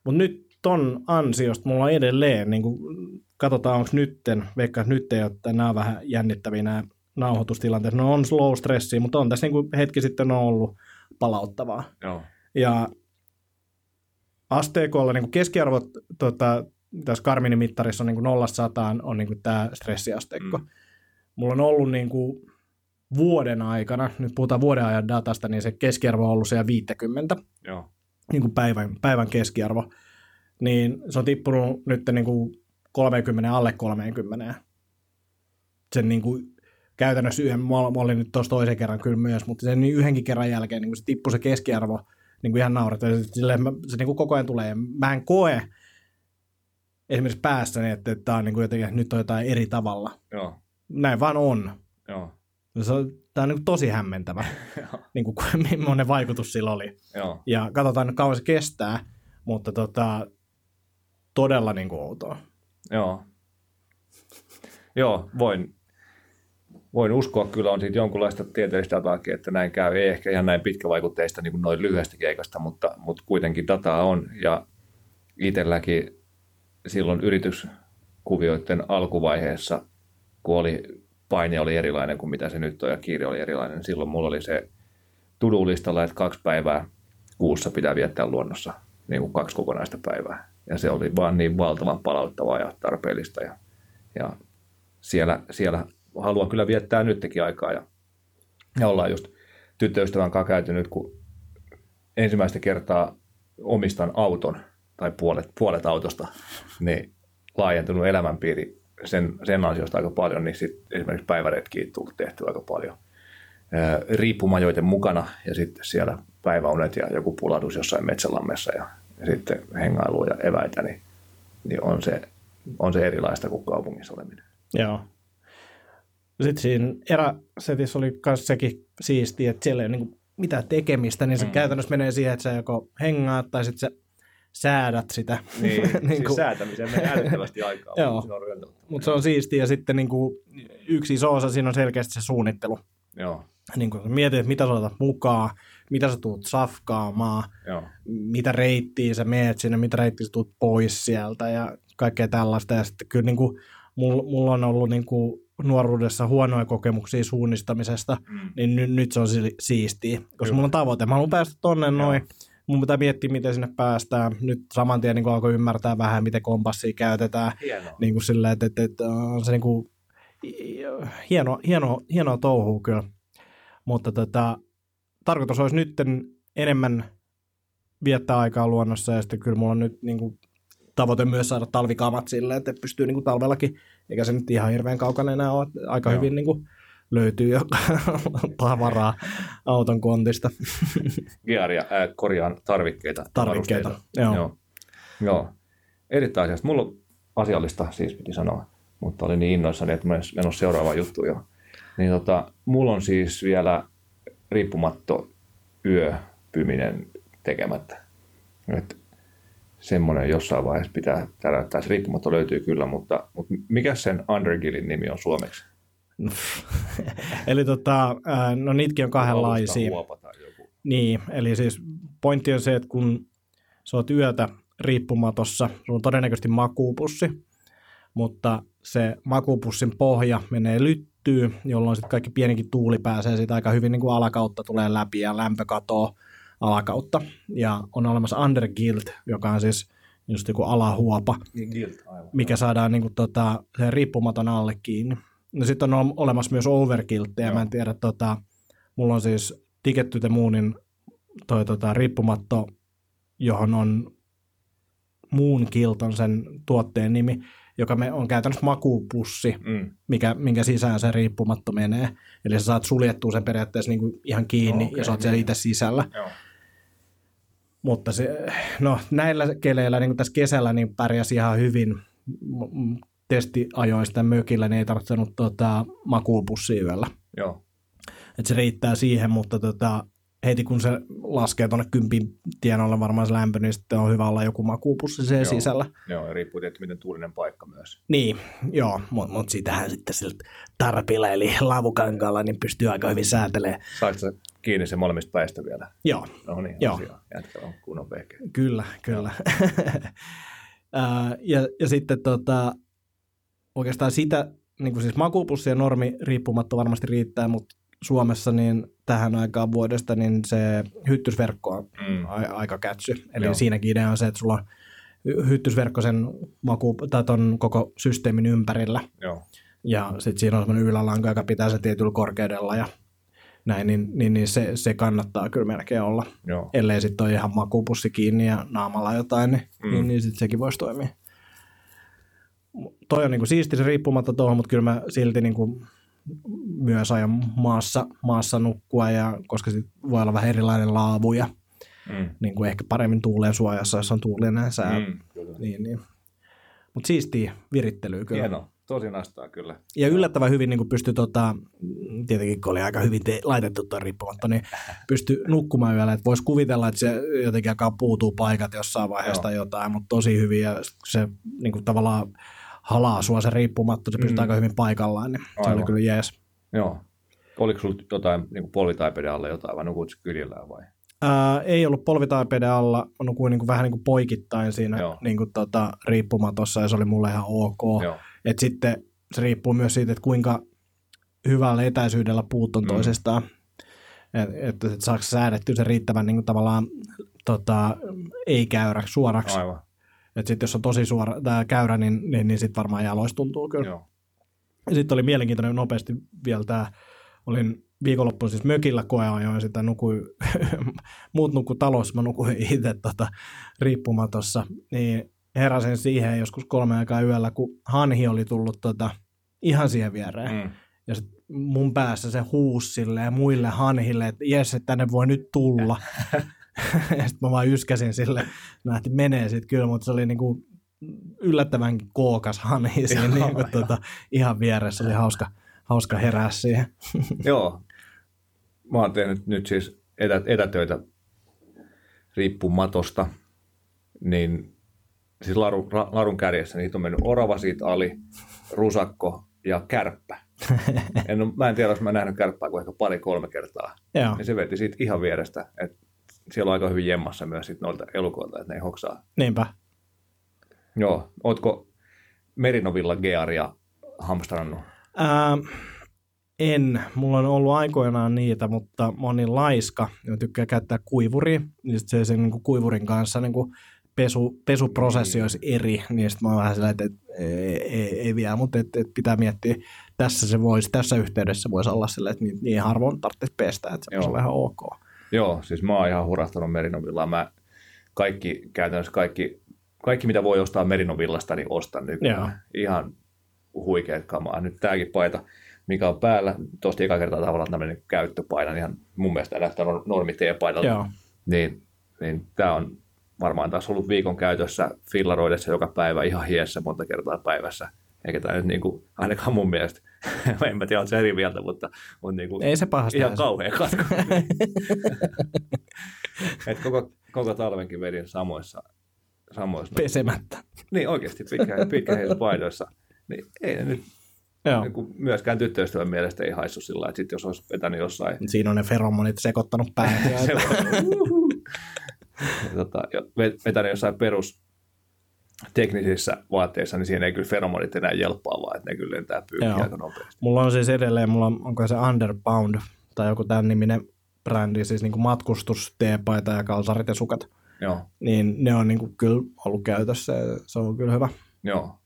Mutta nyt ton ansiosta mulla on edelleen, niin kuin, katsotaan onko nytten, että nyt ei ole, että nämä on vähän jännittäviä nämä nauhoitustilanteet. No on slow stressi, mutta on tässä niin kuin hetki sitten on ollut palauttavaa. Joo. Ja asteikolla niin keskiarvot tota, tässä Karminin mittarissa on niin kuin 0 100 on niin tämä stressiasteikko. Mm. Mulla on ollut niin kuin vuoden aikana, nyt puhutaan vuoden ajan datasta, niin se keskiarvo on ollut siellä 50 Joo. niin kuin päivän, päivän keskiarvo, niin se on tippunut nyt niin kuin 30 alle 30. Sen niin kuin käytännössä yhden, mä ol- mä olin nyt tuossa toisen kerran kyllä myös, mutta sen yhdenkin kerran jälkeen niin kuin se tippui se keskiarvo niin kuin ihan naurettavasti. Se niin kuin koko ajan tulee. Mä en koe esimerkiksi päässäni, että, että tämä on niin kuin jotenkin, että nyt on jotain eri tavalla. Joo. Näin vaan on. Joo. Se on, tämä on niin kuin tosi hämmentävä, [LAUGHS] niin kuin, [LAUGHS] millainen vaikutus sillä oli. Joo. Ja katsotaan kauan se kestää, mutta tota, todella niin kuin outoa. Joo. Joo, voin, voin uskoa, kyllä on siitä jonkunlaista tieteellistä dataakin, että näin käy. Ei ehkä ihan näin pitkävaikutteista niin kuin noin lyhyestä keikasta, mutta, mutta kuitenkin dataa on. Ja itselläkin silloin yrityskuvioiden alkuvaiheessa, kun oli, paine oli erilainen kuin mitä se nyt on ja kiire oli erilainen, silloin mulla oli se tudulistalla, että kaksi päivää kuussa pitää viettää luonnossa, niin kuin kaksi kokonaista päivää. Ja se oli vaan niin valtavan palauttavaa ja tarpeellista. Ja, ja siellä, siellä haluan kyllä viettää nytkin aikaa. Ja, ja ollaan just tyttöystävän kanssa käyty nyt, kun ensimmäistä kertaa omistan auton, tai puolet, puolet autosta, niin laajentunut elämänpiiri sen, sen ansiosta aika paljon, niin sit esimerkiksi päiväretkiä tullut tehty aika paljon. Riippumajoiten mukana ja sitten siellä päiväunet ja joku puladus jossain metsälammessa ja, ja sitten hengailu ja eväitä, niin, niin on, se, on se erilaista kuin kaupungissa oleminen. Joo. Sitten siinä eräsetissä oli myös sekin siistiä, että siellä ei ole niin mitään tekemistä, niin se mm. käytännössä menee siihen, että sä joko hengaat tai sitten sä säädät sitä. Niin, [LAUGHS] niin siis kuin... säätämiseen menee älyttömästi aikaa. [LAUGHS] Joo, mutta se on siistiä ja sitten niin kuin yksi iso osa siinä on selkeästi se suunnittelu. Joo. Niin kuin mietit, että mitä sä otat mukaan, mitä sä tuut safkaamaan, Joo. mitä reittiä sä meet sinne, mitä reittiä sä tuut pois sieltä ja kaikkea tällaista. Ja sitten kyllä niin kuin, mulla, mulla on ollut niin kuin nuoruudessa huonoja kokemuksia suunnistamisesta, mm. niin nyt, nyt se on siistiä, koska kyllä. mulla on tavoite. Mä haluan päästä tonne noin, mun pitää miettiä, miten sinne päästään. Nyt saman tien niin alkoi ymmärtää vähän, miten kompassia käytetään. Hienoa. Niin kuin sillä, että, että, että on se niin kuin, hieno, hieno, hienoa touhua kyllä. Mutta tota, tarkoitus olisi nyt enemmän viettää aikaa luonnossa ja sitten kyllä mulla on nyt niin kuin, tavoite myös saada talvikamat silleen, että pystyy niin kuin talvellakin, eikä se nyt ihan hirveän kaukana enää ole, aika Joo. hyvin niin kuin, löytyy jo tavaraa auton kontista. Gearia, äh, korjaan tarvikkeita. Tarvikkeita, joo. joo. Joo. Erittäin asiasta. Mulla on asiallista, siis piti sanoa, mutta olin niin innoissani, että menossa seuraavaan juttuun jo. Niin tota, mulla on siis vielä riippumatto yöpyminen tekemättä. Et semmoinen jossain vaiheessa pitää täräyttää. Se riippumatto löytyy kyllä, mutta, mutta mikä sen Undergillin nimi on suomeksi? [LAUGHS] eli tota, no niitäkin on kahdenlaisia. Niin, eli siis pointti on se, että kun sä oot yötä riippumatossa, sulla on todennäköisesti makuupussi, mutta se makuupussin pohja menee lyttyy, jolloin sitten kaikki pienikin tuuli pääsee siitä aika hyvin niin kuin alakautta tulee läpi ja lämpö katoo alakautta. Ja on olemassa undergilt, joka on siis just joku alahuopa, niin, guilt, aivan. mikä saadaan niin kuin, tota, sen riippumaton alle kiinni. No sitten on olemassa myös overkilttejä, mä en tiedä, tota, mulla on siis Ticket to the Moonin toi, tota, riippumatto, johon on Moon Kilt on sen tuotteen nimi, joka me on käytännössä makuupussi, mm. mikä, minkä sisään se riippumatto menee. Eli sä saat suljettua sen periaatteessa niin kuin ihan kiinni okay, ja sä oot siellä itse sisällä. Joo. Mutta se, no, näillä keleillä niin kuin tässä kesällä niin pärjäsi ihan hyvin testiajoista mökillä, niin ei tarvitsenut tota, makuupussia yöllä. Joo. Et se riittää siihen, mutta tota, heti kun se laskee tuonne kympin tienoilla varmaan se lämpö, niin sitten on hyvä olla joku makuupussi se sisällä. Joo, ja riippuu tietysti miten tuulinen paikka myös. Niin, joo, mutta mut sitähän sitten sillä tarpilla eli lavukankaalla niin pystyy aika hyvin säätelemään. Saatko sä kiinni se molemmista päistä vielä? Joo. No niin, joo. Jätkä on kunnon vehkeä. Kyllä, kyllä. [LAUGHS] ja, ja sitten tota, oikeastaan sitä, niin kuin siis makuupussi ja normi riippumatta varmasti riittää, mutta Suomessa niin tähän aikaan vuodesta niin se hyttysverkko on mm. a- aika kätsy. Eli Joo. siinäkin idea on se, että sulla on hyttysverkko sen maku, tai ton koko systeemin ympärillä. Joo. Ja sitten siinä on sellainen ylälanka, joka pitää se tietyllä korkeudella ja näin, niin, niin, niin se, se, kannattaa kyllä melkein olla. Joo. Ellei sitten ole ihan makuupussi kiinni ja naamalla jotain, niin, mm. niin, niin sitten sekin voisi toimia toi on niinku siisti se riippumatta tuohon, mutta kyllä mä silti niinku myös ajan maassa, maassa nukkua, ja koska sit voi olla vähän erilainen laavu ja mm. niin kuin ehkä paremmin tuuleen suojassa, jos on tuulinen sää. Mm, niin, niin. Mutta siistiä virittelyä kyllä. Hieno, tosi nastaa kyllä. Ja yllättävän hyvin niin pystyy, tota, tietenkin kun oli aika hyvin te- laitettu tuo riippumatta, niin pysty nukkumaan yöllä. Voisi kuvitella, että se jotenkin alkaa puutuu paikat jossain vaiheessa tai jotain, mutta tosi hyvin ja se niin kuin tavallaan halaa sua se riippumatta, se pysyy mm. aika hyvin paikallaan, niin Aivan. se oli kyllä jees. Joo. Oliko sulla jotain niin polvitaipeden alle jotain vai nukut kylillä vai? Ää, ei ollut polvitaipeden alla, nukuin niin kuin, vähän niin kuin poikittain siinä niin kuin, tota, riippumatossa ja se oli mulle ihan ok. Joo. Et sitten se riippuu myös siitä, että kuinka hyvällä etäisyydellä puut on mm. toisestaan. Että et, et saako säädettyä se riittävän niin kuin, tavallaan tota, ei-käyräksi, suoraksi. Aivan. Että sitten jos on tosi suora tämä käyrä, niin, niin, niin sitten varmaan jaloista tuntuu kyllä. Joo. Ja sitten oli mielenkiintoinen nopeasti vielä tämä, olin viikonloppuun siis mökillä koeajoin sitä nukui, [LAUGHS] muut nuku talossa, mä nukuin itse tota, riippumatossa, niin heräsin siihen joskus kolme aikaa yöllä, kun hanhi oli tullut tota, ihan siihen viereen. Mm. Ja sit mun päässä se huusi silleen muille hanhille, että jes, että tänne voi nyt tulla. [LAUGHS] [LAUGHS] sitten mä vaan yskäsin sille, lähti menee sitten kyllä, mutta se oli niinku yllättävänkin kookas hanhi [LAUGHS] siinä niinku, tota, ihan vieressä, oli hauska, hauska herää siihen. [LAUGHS] Joo, mä oon tehnyt nyt siis etä, etätöitä riippumatosta, niin siis larun, larun kärjessä niitä on mennyt orava siitä ali, rusakko ja kärppä. En, mä en tiedä, jos mä en nähnyt kärppää kuin ehkä pari-kolme kertaa. Joo. Ja se veti siitä ihan vierestä. Et siellä on aika hyvin jemmassa myös sit noilta elukoilta, että ne ei hoksaa. Niinpä. Joo. Ootko Merinovilla Gearia hamstrannut? Ähm, en. Mulla on ollut aikoinaan niitä, mutta mä oon niin laiska ja tykkää käyttää kuivuria. Niin se sen niin kuin kuivurin kanssa niin kuin pesu, pesuprosessi olisi eri, niin sitten mä oon vähän sellainen, että ei, ei, ei vielä, mutta et, et pitää miettiä, tässä se voisi, tässä yhteydessä voisi olla sille, että niin, niin harvoin tarvitsisi pestä, että se on ihan ok. Joo, siis mä oon ihan hurahtanut Merinovilla. Mä kaikki, käytännössä kaikki, kaikki mitä voi ostaa Merinovillasta, niin ostan nykyään. Joo. Ihan huikeat kamaa. Nyt tääkin paita, mikä on päällä, tosta eka kertaa tavallaan tämmöinen käyttöpaina, niin ihan mun mielestä näyttää normi T-paidalta. Niin, niin tämä on varmaan taas ollut viikon käytössä fillaroidessa joka päivä ihan hiessä monta kertaa päivässä. Eikä tämä nyt niin kuin, ainakaan mun mielestä, [LAUGHS] en mä tiedä, on se eri mieltä, mutta on niin kuin Ei se pahasta ihan kauhean katko. [LAUGHS] Et koko, koko talvenkin vedin samoissa, samoissa. [LAUGHS] Pesemättä. Niin oikeasti pitkä, pitkä paidoissa. Niin ei ne nyt Joo. Niin kuin myöskään tyttöystävän mielestä ei haissu sillä että sitten jos olisi vetänyt jossain... Siinä on ne feromonit sekoittanut päin. tota, vetänyt jossain perus teknisissä vaatteissa, niin siinä ei kyllä feromonit enää jelppaa, vaan että ne kyllä lentää pyykkiä aika nopeasti. Mulla on siis edelleen, mulla on, onko se Underbound tai joku tämän niminen brändi, siis niin matkustus, teepaita ja kalsarit ja sukat. Joo. Niin ne on niin kuin kyllä ollut käytössä ja se on kyllä hyvä. Joo,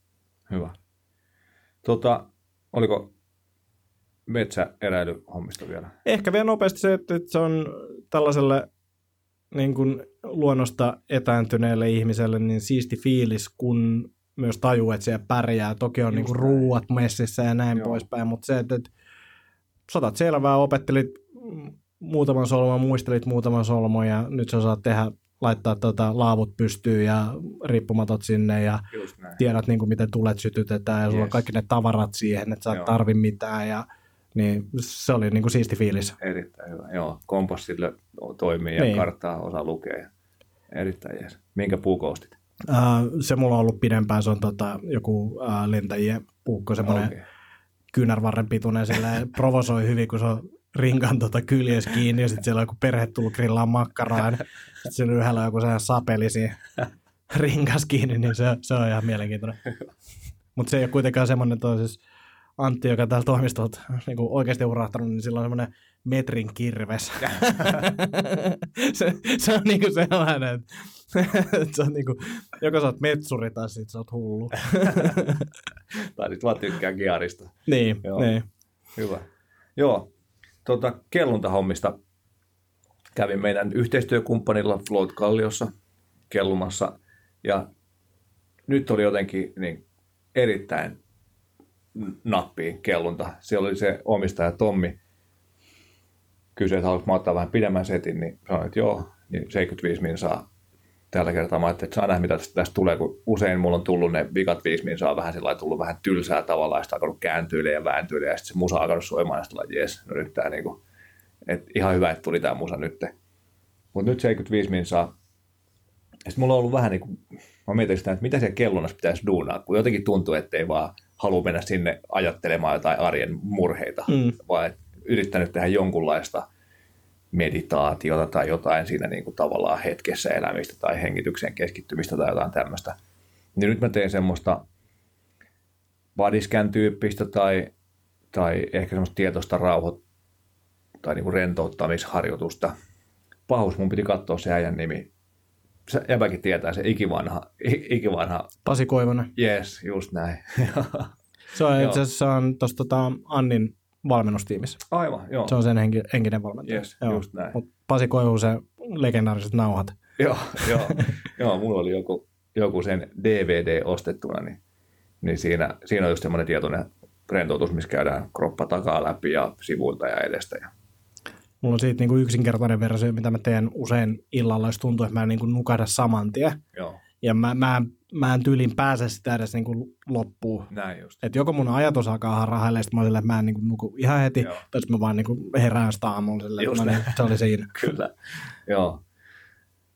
hyvä. Tota, oliko metsäeräilyhommista vielä? Ehkä vielä nopeasti se, että se on tällaiselle niin kuin luonnosta etääntyneelle ihmiselle niin siisti fiilis, kun myös tajuu, että siellä pärjää. Toki on niin kuin ruuat messissä ja näin Joo. poispäin, mutta se, että, että satat selvää, opettelit muutaman solmon, muistelit muutaman solmon ja nyt sä saat tehdä, laittaa tota laavut pystyyn ja riippumatot sinne ja tiedät niin kuin miten tulet sytytetään ja yes. sulla on kaikki ne tavarat siihen, että sä et tarvi mitään ja niin se oli niin kuin siisti fiilis. Erittäin hyvä, joo. Kompassille toimii ja niin. karttaa osaa lukea. Erittäin jees. Minkä puukoustit? Uh, se mulla on ollut pidempään, se on tota, joku uh, lentäjien puukko, semmoinen okay. kyynärvarren pituinen, sillä [LAUGHS] provosoi hyvin, kun se on rinkan tota kyljes kiinni, ja sitten siellä on joku perhe tullut grillaan makkaraa, sitten siellä yhdellä on joku sehän sapelisi [LAUGHS] rinkas kiinni, niin se, se on ihan mielenkiintoinen. [LAUGHS] Mutta se ei ole kuitenkaan semmoinen, että on siis Antti, joka täällä toimistolta niin kuin oikeasti urahtanut, niin sillä on semmoinen metrin kirves. [LAUGHS] se, se, on niin kuin sellainen, että, on niin kuin, joko sä oot metsuri tai sit sä oot hullu. [LAUGHS] tai sit vaan tykkää gearista. Niin, Joo. niin. Hyvä. Joo, tuota, kelluntahommista kävin meidän yhteistyökumppanilla Float Kalliossa kellumassa ja nyt oli jotenkin niin erittäin nappiin kellunta. Siellä oli se omistaja Tommi, kysyi, että haluatko ottaa vähän pidemmän setin, niin sanoin, että joo, niin 75 min saa tällä kertaa. Mä että saa nähdä, mitä tästä, tulee, kun usein mulla on tullut ne vikat 5 min saa vähän sillä tullut vähän tylsää tavallaan, ja sitten alkanut kääntyillä ja vääntyillä, ja sitten se musa alkanut soimaan, ja sitten jes, no nyt tää niinku, että ihan hyvä, että tuli tämä musa nyt. Mutta nyt 75 min saa. Sitten mulla on ollut vähän niin kuin, mä mietin sitä, että mitä siellä kellonnassa pitäisi duunaa, kun jotenkin tuntuu, että ei vaan halua mennä sinne ajattelemaan jotain arjen murheita, mm. vaan yrittänyt tehdä jonkunlaista meditaatiota tai jotain siinä niin kuin tavallaan hetkessä elämistä tai hengitykseen keskittymistä tai jotain tämmöistä. Niin nyt mä teen semmoista bodyscan-tyyppistä tai, tai ehkä semmoista tietoista rauho- tai niin kuin rentouttamisharjoitusta. Pahus, mun piti katsoa se äijän nimi. Se jäbäkin tietää, se ikivanha. ikivanha. Pasi Koivonen. Yes, just näin. [LAUGHS] se on itse asiassa on tuossa tota Annin valmennustiimissä. Aivan, joo. Se on sen henki, henkinen valmentaja. Yes, joo. just näin. Mut Pasi Koivusen legendaariset nauhat. [LAUGHS] joo, joo, [LAUGHS] joo, mulla oli joku, joku sen DVD ostettuna, niin, niin siinä, siinä on just semmoinen tietoinen rentoutus, missä käydään kroppa takaa läpi ja sivuilta ja edestä. Ja... Mulla on siitä niin kuin yksinkertainen versio, mitä mä teen usein illalla, jos tuntuu, että mä en niin kuin nukahda saman tien. Joo. Ja mä, mä, mä en tyylin pääse sitä edes niin kuin loppuun. Näin just. Et joko mun ajatus alkaa harhailla, sitten mä silleen, että mä en niin kuin nuku ihan heti, Joo. tai mä vaan niin kuin herään sitä aamulla silleen, just että niin, se oli siinä. [LAUGHS] Kyllä, joo.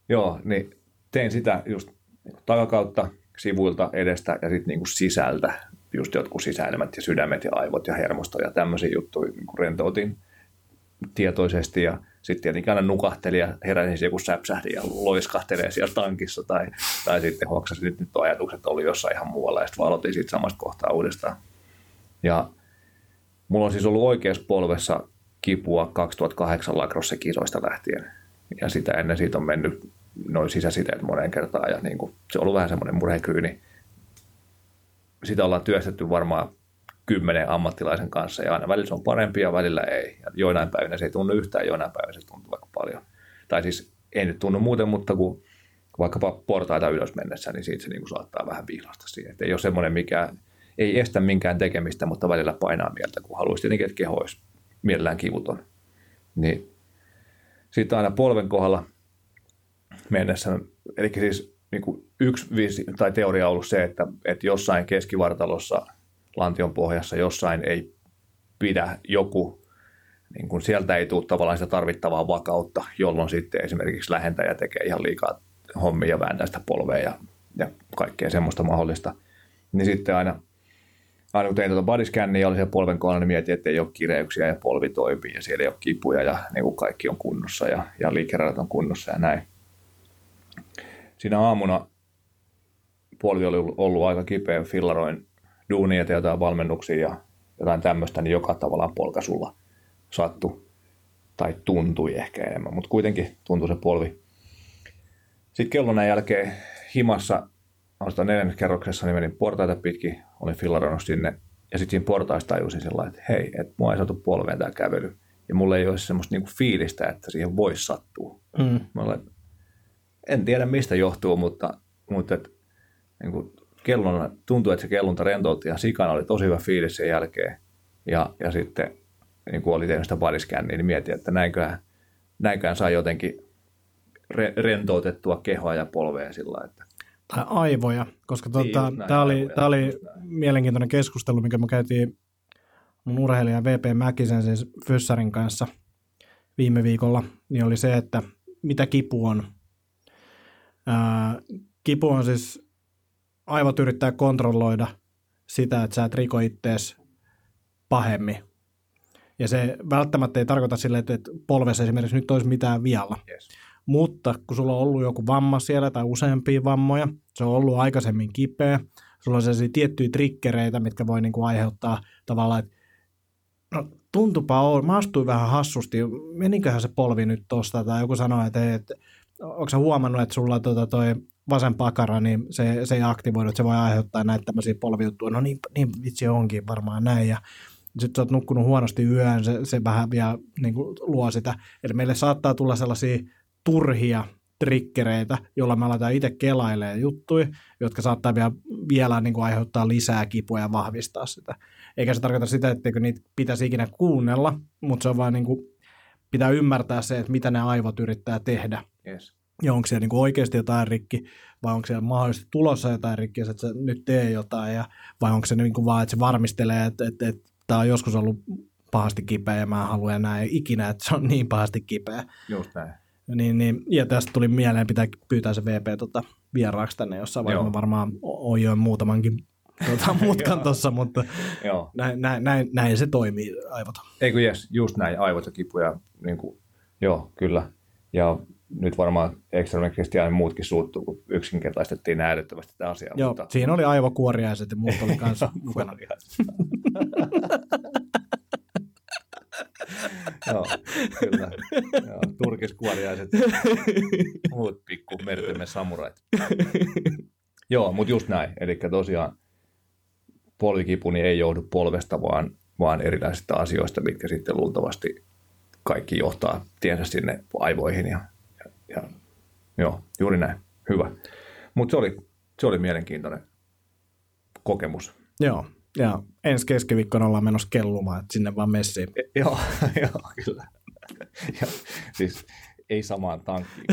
Joo, niin tein sitä just takakautta, sivuilta, edestä ja sitten niin sisältä, just jotkut sisäilmät ja sydämet ja aivot ja hermosto ja tämmöisiä juttuja niin rentoutin tietoisesti ja sitten tietenkin aina nukahteli ja heräsi joku säpsähdi ja loiskahtelee siellä tankissa tai, tai sitten huoksasi, että nyt ajatukset oli jossain ihan muualla ja sitten aloitin siitä samasta kohtaa uudestaan. Ja mulla on siis ollut oikeassa polvessa kipua 2008 lacrosse kisoista lähtien ja sitä ennen siitä on mennyt noin sisäsiteet moneen kertaan ja niin kuin, se on ollut vähän semmoinen murhekyyni. Sitä ollaan työstetty varmaan kymmenen ammattilaisen kanssa ja aina välillä se on parempi ja välillä ei. Ja joinain päivinä se ei tunnu yhtään, joinain päivinä se tuntuu vaikka paljon. Tai siis ei nyt tunnu muuten, mutta kun vaikkapa portaita ylös mennessä, niin siitä se niin kuin saattaa vähän viilasta siihen. Että ei ole semmoinen, mikä ei estä minkään tekemistä, mutta välillä painaa mieltä, kun haluaisi tietenkin, että keho olisi mielellään kivuton. Niin sitten aina polven kohdalla mennessä, eli siis niin kuin yksi tai teoria on ollut se, että, että jossain keskivartalossa – lantion pohjassa jossain ei pidä joku, niin kun sieltä ei tule tavallaan sitä tarvittavaa vakautta, jolloin sitten esimerkiksi lähentäjä tekee ihan liikaa hommia ja vääntää sitä polvea ja, ja kaikkea semmoista mahdollista. Niin sitten aina, aina kun tein tuota bodyscannia ja olin siellä polven kohdalla, niin mietin, että ei ole kireyksiä ja polvi toimii ja siellä ei ole kipuja ja niin kuin kaikki on kunnossa ja, ja liikeradat on kunnossa ja näin. Siinä aamuna polvi oli ollut aika kipeä, fillaroin duunia ja jotain valmennuksia ja jotain tämmöistä, niin joka tavallaan polkasulla sattu tai tuntui ehkä enemmän, mutta kuitenkin tuntui se polvi. Sitten kellon jälkeen himassa, on neljännes kerroksessa, niin menin portaita pitkin, olin fillaroinut sinne, ja sitten siinä portaissa tajusin sillä että hei, että mua ei saatu polveen tämä kävely, ja mulle ei olisi semmoista niinku fiilistä, että siihen voisi sattua. Mm. Mä olen, en tiedä mistä johtuu, mutta, mutta et, niin kellon, tuntui, että se kellunta rentoutti ja sikana oli tosi hyvä fiilis sen jälkeen. Ja, ja sitten niin kun oli tehnyt sitä bodyscannia, niin mietin, että näinköhän, näinköhän saa jotenkin re, rentoutettua kehoa ja polvea sillä että tai aivoja, koska tuota, niin, tämä oli, aivoja, oli mielenkiintoinen keskustelu, mikä me käytiin mun urheilija VP Mäkisen, siis Fössarin kanssa viime viikolla, niin oli se, että mitä kipu on. Ää, kipu on siis aivot yrittää kontrolloida sitä, että sä et riko ittees pahemmin. Ja se välttämättä ei tarkoita sille, että polvessa esimerkiksi nyt olisi mitään vialla. Yes. Mutta kun sulla on ollut joku vamma siellä tai useampia vammoja, se on ollut aikaisemmin kipeä, sulla on sellaisia tiettyjä trikkereitä, mitkä voi niinku aiheuttaa tavallaan, että no tuntupa olla, mä astuin vähän hassusti, meniköhän se polvi nyt tosta, tai joku sanoi, että, että onko sä huomannut, että sulla tota toi vasen pakara, niin se, se ei aktivoidu, että se voi aiheuttaa näitä tämmöisiä polvijuttuja. No niin, niin vitsi onkin varmaan näin. Ja sitten sä oot nukkunut huonosti yön, se, se vähän vielä niin kuin, luo sitä. Eli meille saattaa tulla sellaisia turhia trikkereitä, joilla me aletaan itse kelailemaan juttuja, jotka saattaa vielä, vielä niin kuin aiheuttaa lisää kipua ja vahvistaa sitä. Eikä se tarkoita sitä, etteikö niitä pitäisi ikinä kuunnella, mutta se on vaan niin kuin, pitää ymmärtää se, että mitä ne aivot yrittää tehdä. Yes ja onko siellä niin oikeasti jotain rikki, vai onko siellä mahdollisesti tulossa jotain rikki, että se nyt tee jotain, ja, vai onko se niin kuin vaan, että se varmistelee, että, että, että tämä on joskus ollut pahasti kipeä, ja mä haluan näin ikinä, että se on niin pahasti kipeä. Just näin. Niin, niin, ja tästä tuli mieleen, pitää pyytää se VP tota, vieraaksi tänne jossain vaiheessa. Varmaan on jo muutamankin [LAUGHS] tuota, mutkan tuossa, mutta Joo. näin, näin, näin, näin, se toimii aivot. Eikö jes, just näin, aivot ja kipuja, niin kuin, joo, kyllä. Ja nyt varmaan ekstreminen Kristian muutkin suuttuu, kun yksinkertaistettiin älyttömästi tätä asiaa. Joo, mutta... siinä oli aivokuoriaiset ja muut oli kanssa [LAUGHS] mukana. [LAUGHS] Joo, kyllä. Joo, turkiskuoriaiset, muut pikku mertymme samurait. Joo, mutta just näin. Eli tosiaan polvikipu niin ei joudu polvesta, vaan, vaan erilaisista asioista, mitkä sitten luultavasti kaikki johtaa tiensä sinne aivoihin. Ja, ja, joo, juuri näin. Hyvä. Mutta se oli, se oli mielenkiintoinen kokemus. Joo, ja ensi keskiviikkona ollaan menossa kellumaan, että sinne vaan messiin. E- joo, [LAUGHS] joo, kyllä. ja, siis ei samaan tankkiin.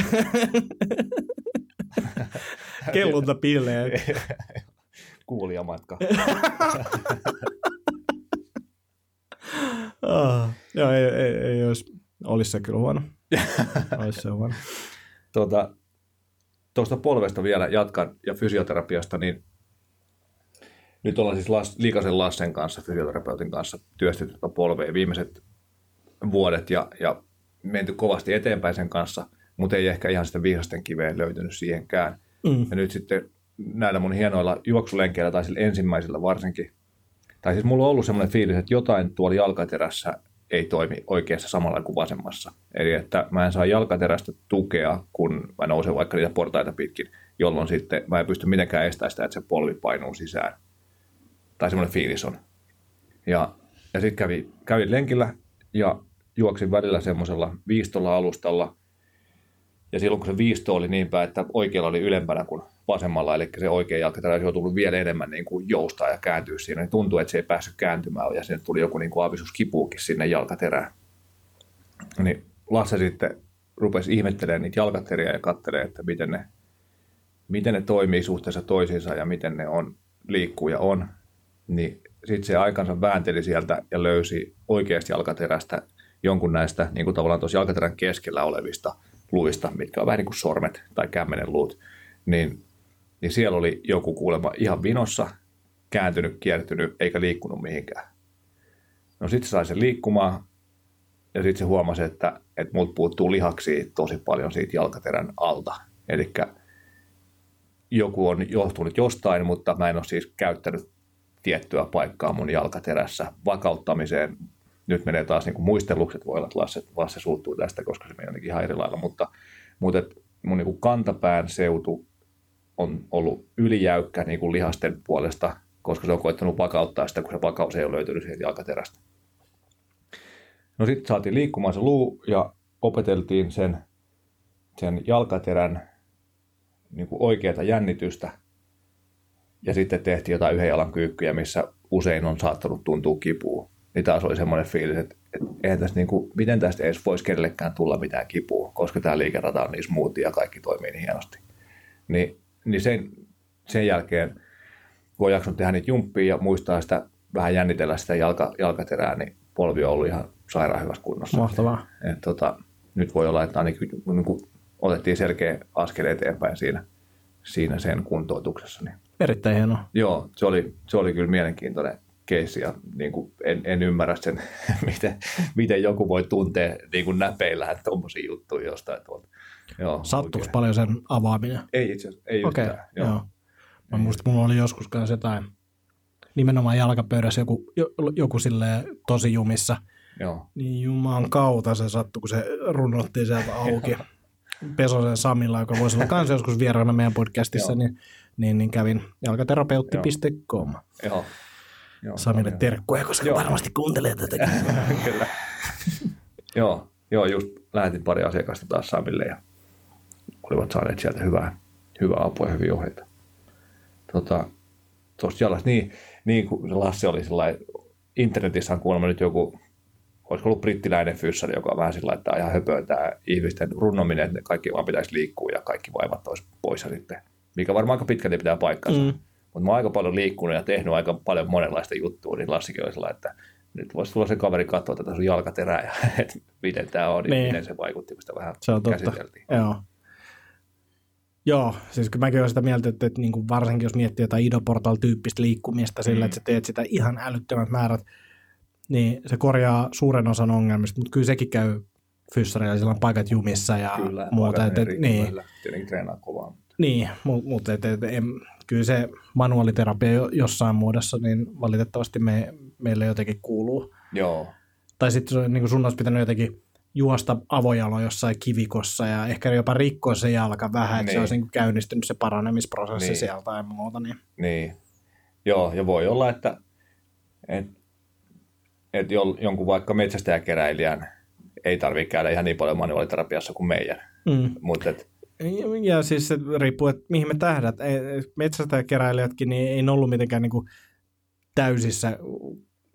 [LAUGHS] Kellunta pilleen. [LAUGHS] Kuulijamatka. ah, joo, ei, ei, ei olisi, olisi se kyllä huono. olisi se huono. Tuota, tuosta polvesta vielä jatkan ja fysioterapiasta, niin nyt ollaan siis Las, Liikasen Lassen kanssa, fysioterapeutin kanssa työstetty tuota polvea viimeiset vuodet ja, ja menty kovasti eteenpäin sen kanssa, mutta ei ehkä ihan sitä vihasten kiveen löytynyt siihenkään. Mm. Ja nyt sitten näillä mun hienoilla juoksulenkeillä tai sillä ensimmäisellä varsinkin, tai siis mulla on ollut semmoinen fiilis, että jotain tuolla jalkaterässä ei toimi oikeassa samalla kuin vasemmassa. Eli että mä en saa jalkaterästä tukea, kun mä nousen vaikka niitä portaita pitkin, jolloin sitten mä en pysty mitenkään estämään sitä, että se polvi painuu sisään. Tai semmoinen fiilis on. Ja, ja sitten kävin, kävin lenkillä ja juoksin välillä semmoisella viistolla alustalla. Ja silloin kun se viisto oli niin päin, että oikealla oli ylempänä kuin vasemmalla, eli se oikea jalkaterä olisi tullut vielä enemmän niin kuin joustaa ja kääntyä siinä, niin tuntui, että se ei päässyt kääntymään ja sinne tuli joku niin kuin aavistuskipuukin sinne jalkaterään. Niin Lasse sitten rupesi ihmettelemään niitä jalkateriä ja katselee, että miten ne, miten ne toimii suhteessa toisiinsa ja miten ne on, liikkuu ja on. Niin sitten se aikansa väänteli sieltä ja löysi oikeasta jalkaterästä jonkun näistä niin kuin tavallaan tuossa jalkaterän keskellä olevista luista, mitkä on vähän niin kuin sormet tai kämmenen luut, niin, niin siellä oli joku kuulemma ihan vinossa, kääntynyt, kiertynyt, eikä liikkunut mihinkään. No sitten se sai sen liikkumaan, ja sitten se huomasi, että, että multa puuttuu lihaksia tosi paljon siitä jalkaterän alta. Eli joku on johtunut jostain, mutta mä en ole siis käyttänyt tiettyä paikkaa mun jalkaterässä vakauttamiseen. Nyt menee taas niin kuin muistelukset, voi olla, että Lasse, Lasse suuttuu tästä, koska se menee jotenkin ihan eri lailla, mutta, mutta et mun niin kantapään seutu on ollut ylijäykkä niin kuin lihasten puolesta, koska se on koettanut vakauttaa sitä, kun se vakaus ei ole löytynyt sieltä jalkaterästä. No sitten saatiin liikkumaan se luu ja opeteltiin sen, sen jalkaterän niin kuin oikeata jännitystä. Ja sitten tehtiin jotain yhden jalan kyykkyjä, missä usein on saattanut tuntua kipua. Niin taas oli semmoinen fiilis, että, että eihän tästä niin kuin, miten tästä edes voisi kenellekään tulla mitään kipua, koska tämä liikerata on niin smoothia ja kaikki toimii niin hienosti. Niin, niin sen, sen jälkeen, kun on jaksanut tehdä niitä jumppia ja muistaa sitä, vähän jännitellä sitä jalka, jalkaterää, niin polvi on ollut ihan sairaan hyvässä kunnossa. Mahtavaa. Et, tota, nyt voi olla, että ainakin niin kuin, otettiin selkeä askel eteenpäin siinä, siinä sen kuntoutuksessa. Niin. Erittäin hienoa. Joo, se oli, se oli kyllä mielenkiintoinen keissi ja niin kuin en, en, ymmärrä sen, [LAUGHS] miten, miten joku voi tuntea niin kuin näpeillä tuommoisia juttuja jostain tuolta. Joo, Sattuuko oikein. paljon sen avaaminen? Ei itse asiassa, ei Okei, yhtään. joo. joo. Mä muistan, mulla oli joskus kanssa jotain, nimenomaan jalkapöydässä joku, jo- joku silleen tosi jumissa. joo. Niin juman kautta se sattui, kun se runnottiin sieltä auki. Pesosen Samilla, joka voisi olla kanssa joskus vieraana meidän podcastissa, niin, niin, niin kävin jalkaterapeutti.com. joo. joo Samille joo. terkkuja, koska Joo. varmasti kuuntelee tätäkin. [LAUGHS] Kyllä. joo, joo, just lähetin pari asiakasta taas Samille ja olivat saaneet sieltä hyvää, hyvää apua ja hyviä ohjeita. Tota, tuosta jalasta, niin, niin kuin se Lasse oli sellainen, internetissä on kuulemma nyt joku, olisiko ollut brittiläinen fyssari, joka on vähän sillä että ihan höpöä tämä ihmisten runnominen, että kaikki vaan pitäisi liikkua ja kaikki vaivat olisi poissa sitten, mikä varmaan aika pitkälti pitää paikkansa. Mm. Mm. Mutta mä oon aika paljon liikkunut ja tehnyt aika paljon monenlaista juttua, niin Lassikin oli sellainen, että nyt voisi tulla se kaveri katsoa tätä sun jalkaterää ja [LAUGHS] että miten tämä on, niin. Niin. miten se vaikutti, kun sitä vähän Se on totta. käsiteltiin. Joo. Joo, siis kyllä mäkin olen sitä mieltä, että, että niin kuin varsinkin jos miettii jotain idoportal-tyyppistä liikkumista sillä, mm. että sä teet sitä ihan älyttömät määrät, niin se korjaa suuren osan ongelmista, mutta kyllä sekin käy fyssareilla, sillä on paikat jumissa ja Kyllä, muuta. Et, et, niin, Kyllä. Tietenkin treenaa kovaa. mutta- niin mutta mut, et, et, em, kyllä se manuaaliterapia jo- jossain muodossa, niin valitettavasti me, meille jotenkin kuuluu. Joo, Tai sitten niin sun olisi pitänyt jotenkin juosta avojalo jossain kivikossa ja ehkä jopa rikkoa se jalka vähän, että se Niin. olisi niin käynnistynyt se paranemisprosessi Niin. sieltä tai muuta. Niin. Niin. Joo, ja voi olla, että et, et jol, jonkun vaikka metsästäjäkeräilijän ei tarvitse käydä ihan niin paljon manuaaliterapiassa kuin meidän. Mm. Mutta et, Ja siis se riippuu, että mihin me tähdät. Metsästäjäkeräilijätkin niin ei ollut mitenkään niin kuin täysissä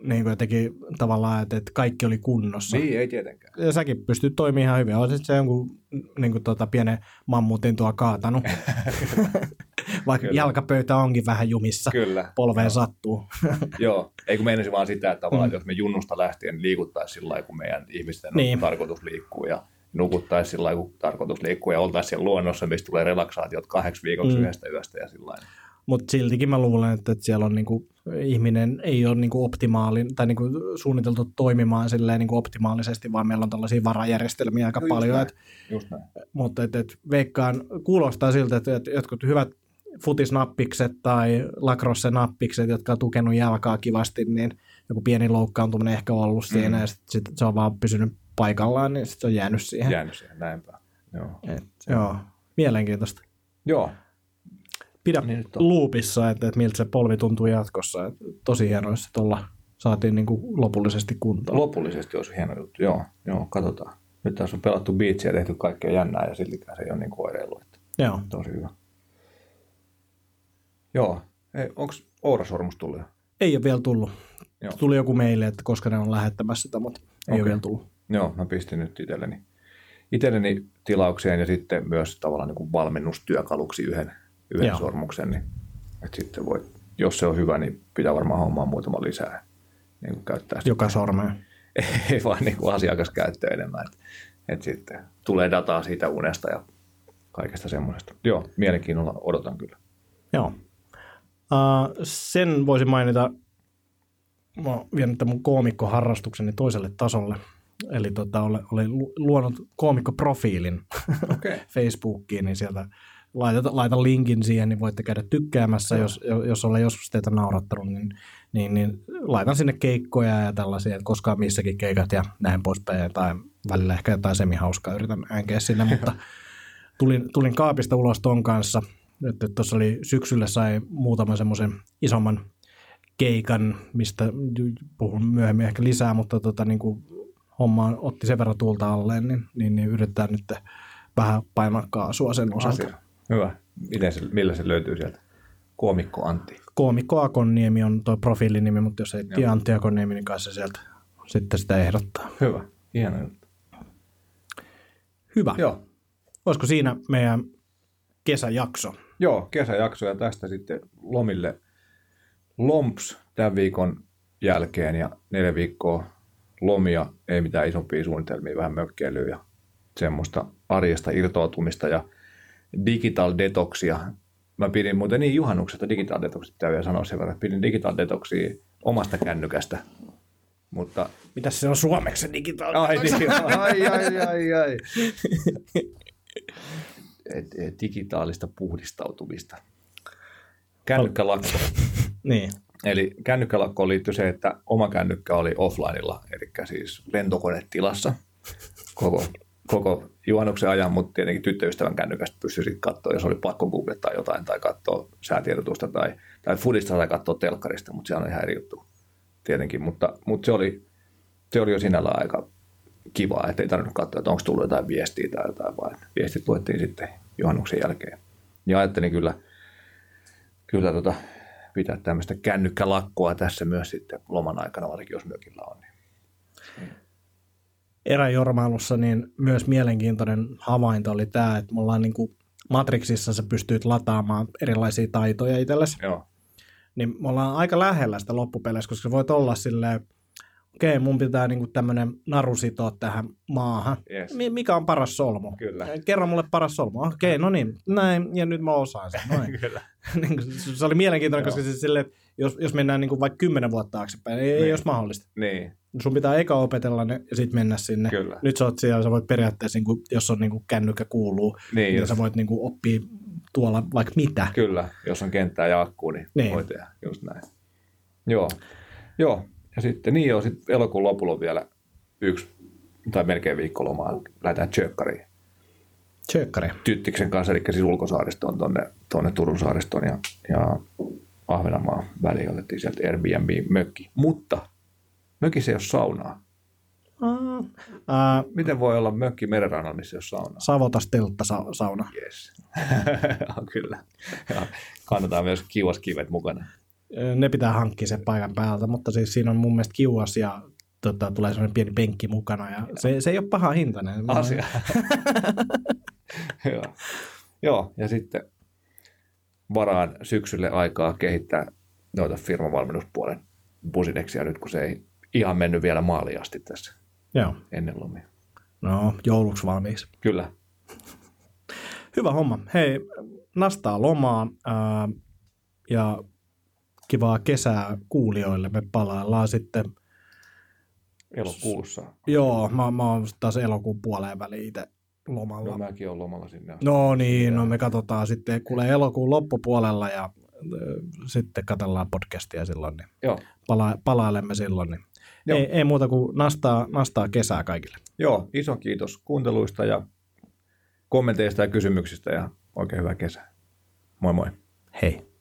niin kuin jotenkin tavallaan, että, että kaikki oli kunnossa. niin, ei tietenkään. Ja säkin pystyt toimimaan ihan hyvin. Olisit se jonkun niin kuin tuota, pienen mammutin tuo kaatanut. [LAUGHS] Vaikka Kyllä. jalkapöytä onkin vähän jumissa. Kyllä. Polveen Joo. sattuu. [LAUGHS] Joo, ei kun meinasin vaan sitä, että tavallaan, Mm. mm. jos me junnusta lähtien liikuttaisiin sillä lailla, kun meidän ihmisten on Niin. tarkoitus liikkua ja nukuttaisiin sillä lailla, kun tarkoitus liikkua ja oltaisiin siellä luonnossa, mistä tulee relaksaatiot kahdeksi viikoksi Mm. yhdestä yöstä ja sillä lailla. Mutta siltikin mä luulen, että, siellä on niinku, ihminen ei ole niinku optimaalin tai niinku suunniteltu toimimaan silleen niinku optimaalisesti, vaan meillä on tällaisia varajärjestelmiä aika No just paljon. näin. Et, Just näin. mutta et, et veikkaan, kuulostaa siltä, että, että jotkut hyvät futisnappikset tai lacrosse-nappikset, jotka on tukenut jalkaa kivasti, niin joku pieni loukkaantuminen ehkä on ollut siinä Mm. ja sit, sit se on vaan pysynyt paikallaan, niin sit se on jäänyt siihen. Jäänyt siihen näinpä. Joo. Et, joo, mielenkiintoista. Joo. Pidä Niin nyt on. luupissa, että, että miltä se polvi tuntuu jatkossa. Et tosi hienoa, jos se tuolla saatiin niin kuin lopullisesti kuntoon. Lopullisesti olisi hieno juttu. Joo, joo, katsotaan. Nyt tässä on pelattu biitsiä ja tehty kaikkea jännää ja siltikään se ei ole niin oireilu. Että Joo. tosi hyvä. Joo. Onko Ourasormus tullut jo? Ei ole vielä tullut. Joo. Tuli joku meille, että koska ne on lähettämässä sitä, mutta ei Okei. ole vielä tullut. Joo, mä pistin nyt itselleni, itselleni tilaukseen ja sitten myös tavallaan niin kuin valmennustyökaluksi yhden, yhden Joo. sormuksen. Niin, että sitten voi, jos se on hyvä, niin pitää varmaan hommaa muutama lisää. Niin kuin käyttää sitä. Joka sormeen. [LAUGHS] ei vaan niin kuin asiakaskäyttöä enemmän. Että, että sitten tulee dataa siitä unesta ja kaikesta semmoisesta. Joo, mielenkiinnolla odotan kyllä. Joo. Uh, sen voisin mainita, mä oon vienyt tämän mun koomikkoharrastukseni toiselle tasolle. Eli tota, olen, olen lu- luonut koomikkoprofiilin [LAUGHS] Okei. Facebookiin, niin sieltä laitan, laitan linkin siihen, niin voitte käydä tykkäämässä, jos, jos olen joskus teitä naurattanut, niin, niin, niin laitan sinne keikkoja ja tällaisia, että koskaan missäkin keikat ja näin poispäin, tai välillä ehkä jotain semihauskaa yritän äänkeä sinne, [LAUGHS] mutta tulin, tulin kaapista ulos ton kanssa, että tuossa oli syksyllä sai muutaman semmoisen isomman keikan, mistä puhun myöhemmin ehkä lisää, mutta tota, niin kuin homma otti sen verran tuulta alleen, niin, niin, niin yritetään nyt vähän painaa kaasua sen osalta. Asia. Hyvä. Miten se, millä se löytyy sieltä? Koomikko Antti. Koomikko Akonniemi on tuo profiilinimi, mutta jos ei Joo. tiedä Antti Akonniemi, niin kai se sieltä sitten sitä ehdottaa. Hyvä. Hieno juttu. Hyvä. Joo. Olisiko siinä meidän kesäjakso? Joo, kesäjakso ja tästä sitten lomille lomps tämän viikon jälkeen ja neljä viikkoa lomia, ei mitään isompia suunnitelmia, vähän mökkeilyä ja semmoista arjesta irtautumista ja digital detoxia. Mä pidin muuten niin juhannuksesta digital pitää vielä sanoa sen verran, pidin digital detoxia omasta kännykästä, mutta Mitäs se on suomeksi se digitaalinen? Ai, niin, ai, ai, ai, ai. Et, et, digitaalista puhdistautumista. Kännykkälakko. Niin. Eli kännykkälakkoon liittyy se, että oma kännykkä oli offlineilla, eli siis lentokonetilassa koko, koko juhannuksen ajan, mutta tietenkin tyttöystävän kännykästä pystyi sitten katsoa, jos oli pakko googlettaa jotain tai katsoa säätiedotusta tai, tai foodista tai katsoa telkkarista, mutta se on ihan eri juttu tietenkin, mutta, mutta se, oli, se oli jo sinällään aika kivaa, että ei tarvinnut katsoa, että onko tullut jotain viestiä tai jotain, vaan viestit luettiin sitten juhannuksen jälkeen. Ja ajattelin kyllä, kyllä tota, pitää tämmöistä kännykkälakkoa tässä myös sitten loman aikana, varsinkin jos mökillä on. Niin. eräjormailussa niin myös mielenkiintoinen havainto oli tämä, että me ollaan niin kuin Matrixissa sä pystyt lataamaan erilaisia taitoja itsellesi, Joo, niin me ollaan aika lähellä sitä loppupeleissä, koska voit olla silleen, okei, mun pitää niinku tämmöinen naru sitoa tähän maahan. Yes. Mi- mikä on paras solmu? Kyllä. Kerro mulle paras solmu. Okei, no niin, näin, ja nyt mä osaan sen. Noin. [LAUGHS] Kyllä. Niin kuin se oli mielenkiintoinen, koska se sille, että jos, jos mennään niin kuin vaikka kymmenen vuotta taaksepäin, ei, ei Niin. olisi mahdollista. Niin, Sun pitää eka opetella ne ja sitten mennä sinne. Kyllä. Nyt sä oot siellä, sä voit periaatteessa, niin kuin, jos on niin kuin kännykkä kuuluu, Niin, niin just. sä voit niin kuin oppia tuolla vaikka mitä. kyllä. Jos on kenttää ja akkuu, niin, Niin. voi tehdä. Just näin. Joo. Joo. Ja sitten niin joo, sitten elokuun lopulla on vielä yksi tai melkein viikkolomaa. Lähdetään Tjökkariin. Tjökkäri. Tyttiksen kanssa, eli siis ulkosaaristoon tonne, tonne Turun saaristoon ja, ja Ahvenanmaan väliin otettiin sieltä Airbnb-mökki. Mutta mökissä ei ole saunaa. Ää, Miten voi olla mökki merenrannalla, missä ei ole saunaa? Savotas teltta sa- sauna. Yes. [LAUGHS] kyllä. Ja kannetaan myös kiuaskivet mukana. Ne pitää hankkia sen paikan päältä, mutta siis siinä on mun mielestä kiuas ja tota, tulee sellainen pieni penkki mukana ja se, se ei ole paha hintainen. Asia. [LAUGHS] Joo. Joo, ja sitten varaan syksylle aikaa kehittää noita firmavalmennuspuolen busineksia nyt, kun se ei ihan mennyt vielä maaliin asti tässä Joo. ennen lomia. No, jouluksi valmiiksi. Kyllä. Hyvä homma. Hei, nastaa lomaa ja kivaa kesää kuulijoille. Me palaillaan sitten, Elokuussa. joo, mä, mä oon taas elokuun puoleen väliin itse lomalla. No mäkin olen lomalla sinne asti. No niin, no me katsotaan sitten, kuulee elokuun loppupuolella ja ö, sitten katsellaan podcastia silloin, niin Joo. pala- palailemme silloin. Niin. Joo. Ei, ei, muuta kuin nastaa, nastaa kesää kaikille. Joo, iso kiitos kuunteluista ja kommenteista ja kysymyksistä ja oikein hyvää kesää. Moi moi. Hei.